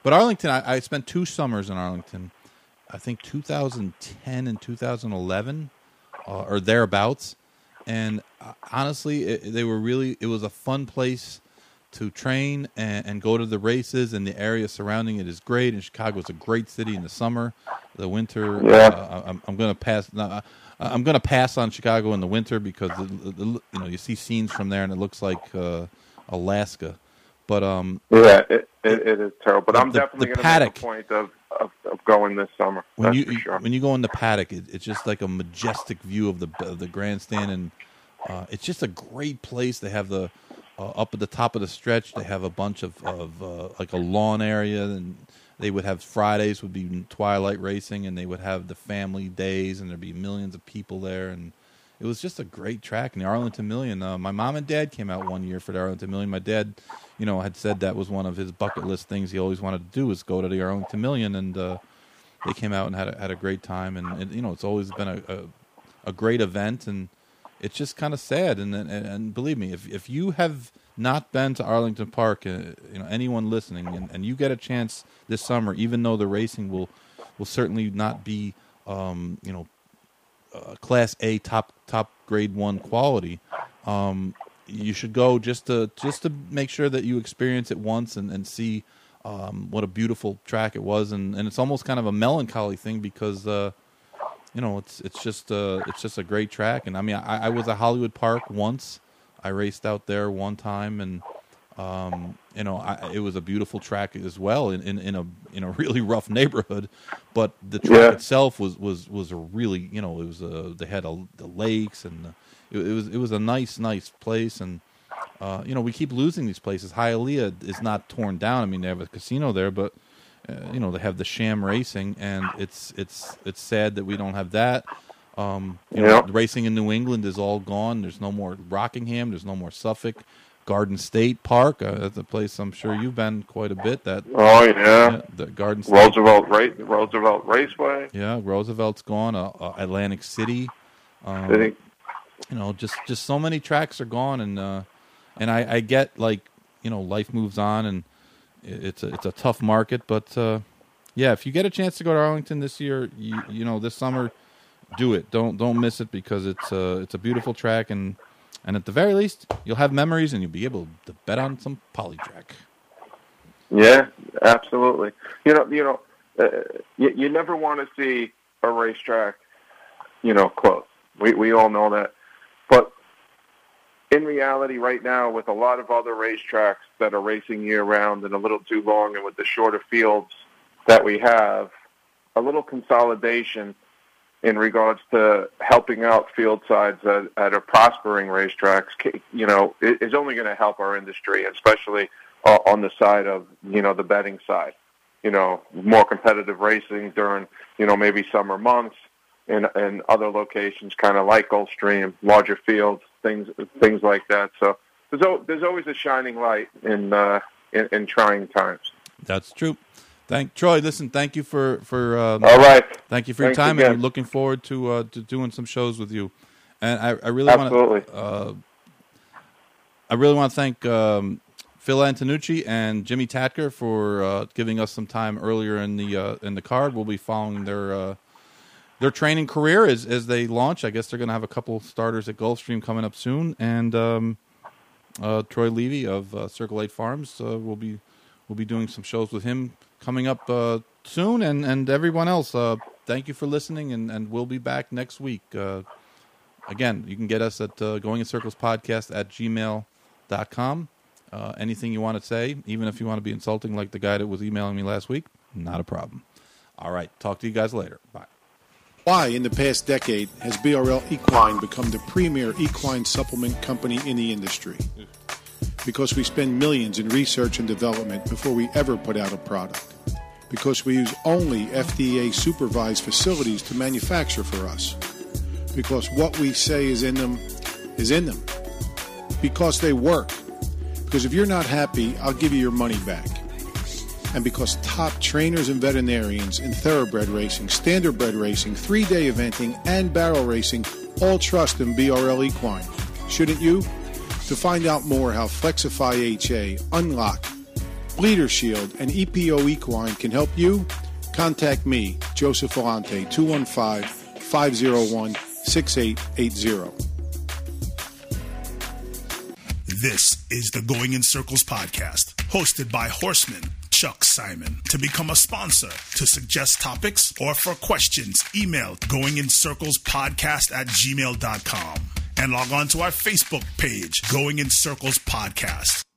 but Arlington, I, I spent two summers in Arlington. I think 2010 and 2011 uh, or thereabouts. And uh, honestly, it, they were really. It was a fun place to train and, and, go to the races, and the area surrounding it is great. And Chicago is a great city in the summer. The winter, yeah. uh, I'm, I'm going to pass. Uh, I'm going to pass on Chicago in the winter because the, the, you know you see scenes from there, and it looks like uh, Alaska. But um, yeah, it, it, it is terrible. But I'm definitely going to make a point of of, of going this summer. When you sure. when you go in the paddock, it, it's just like a majestic view of the of the grandstand, and uh, it's just a great place. to have the uh, up at the top of the stretch. They have a bunch of of uh, like a lawn area, and they would have Fridays would be twilight racing, and they would have the family days, and there'd be millions of people there, and it was just a great track. And the Arlington Million, uh, my mom and dad came out one year for the Arlington Million. My dad, you know, had said that was one of his bucket list things he always wanted to do was go to the Arlington Million, and uh, they came out and had a, had a great time. And, and you know, it's always been a, a, a great event, and it's just kind of sad. And, and, and believe me, if if you have not been to Arlington Park, uh, you know, anyone listening, and, and you get a chance this summer, even though the racing will will certainly not be, um, you know, uh, Class A top top grade one quality. Um, you should go just to just to make sure that you experience it once and, and see um, what a beautiful track it was, and, and it's almost kind of a melancholy thing because uh, you know it's it's just uh, it's just a great track, and I mean I, I was at Hollywood Park once, I raced out there one time, and um, you know, I, it was a beautiful track as well in, in, in, a in a really rough neighborhood, but the track yeah. itself was, was was a really you know it was a they had a, the lakes and the, it, it, was it was a nice nice place and uh, you know we keep losing these places. Hialeah is not torn down. I mean they have a casino there, but uh, you know they have the sham racing and it's it's it's sad that we don't have that. Um, you know, racing in New England is all gone. There's no more Rockingham. There's no more Suffolk. Garden State Park. Uh, that's a place I'm sure you've been quite a bit. That oh yeah, yeah the Garden State. Roosevelt Ra- Roosevelt Raceway. Yeah, Roosevelt's gone. Uh, uh, Atlantic City. Um, City. You know, just just so many tracks are gone, and uh, and I, I get like you know life moves on, and it's a it's a tough market, but uh, yeah, if you get a chance to go to Arlington this year, you you know this summer, do it. Don't don't miss it because it's a it's a beautiful track and and at the very least, you'll have memories and you'll be able to bet on some polytrack. Yeah, absolutely. You know, you know, uh, you, you never want to see a racetrack, you know, close. We we all know that, in reality, right now, with a lot of other racetracks that are racing year round and a little too long, and with the shorter fields that we have, a little consolidation in regards to helping out field sides at, at a prospering racetracks, you know, is only going to help our industry, especially uh, on the side of, you know, the betting side. You know, more competitive racing during, you know, maybe summer months and and other locations, kind of like Gulfstream, larger fields, things things like that. So there's there's always a shining light in uh, in, in trying times. That's true. Thank Troy. Listen, thank you for for um, all right. Thank you for Thanks your time, again. and looking forward to uh, to doing some shows with you. And I, I really want to. Uh, I really want to thank um, Phil Antonacci and Jimmy Takter for uh, giving us some time earlier in the uh, in the card. We'll be following their uh, their training career as as they launch. I guess they're going to have a couple starters at Gulfstream coming up soon, and um, uh, Troy Levy of uh, Circle Eight Farms uh, will be will be doing some shows with him coming up uh, soon, and and everyone else. Uh, thank you for listening, and and we'll be back next week. Uh, again, you can get us at Going in Circles Podcast at gmail.com. Uh, anything you want to say, even if you want to be insulting like the guy that was emailing me last week, not a problem. All right, talk to you guys later. Bye. Why, in the past decade, has BRL Equine become the premier equine supplement company in the industry? Because we spend millions in research and development before we ever put out a product. Because we use only FDA supervised facilities to manufacture for us. Because what we say is in them is in them. Because they work. Because if you're not happy, I'll give you your money back and because top trainers and veterinarians in thoroughbred racing, standardbred racing, three day eventing, and barrel racing all trust in BRL Equine. Shouldn't you? To find out more how Flexify HA, Unlock, Bleeder Shield, and EPO Equine can help you, contact me, Joseph Volante, 215 501 6880. This is the Going in Circles podcast, hosted by Horseman Chuck Simon. To become a sponsor, to suggest topics, or for questions, email Going in Circles podcast at gmail.com and log on to our Facebook page, Going in Circles Podcast.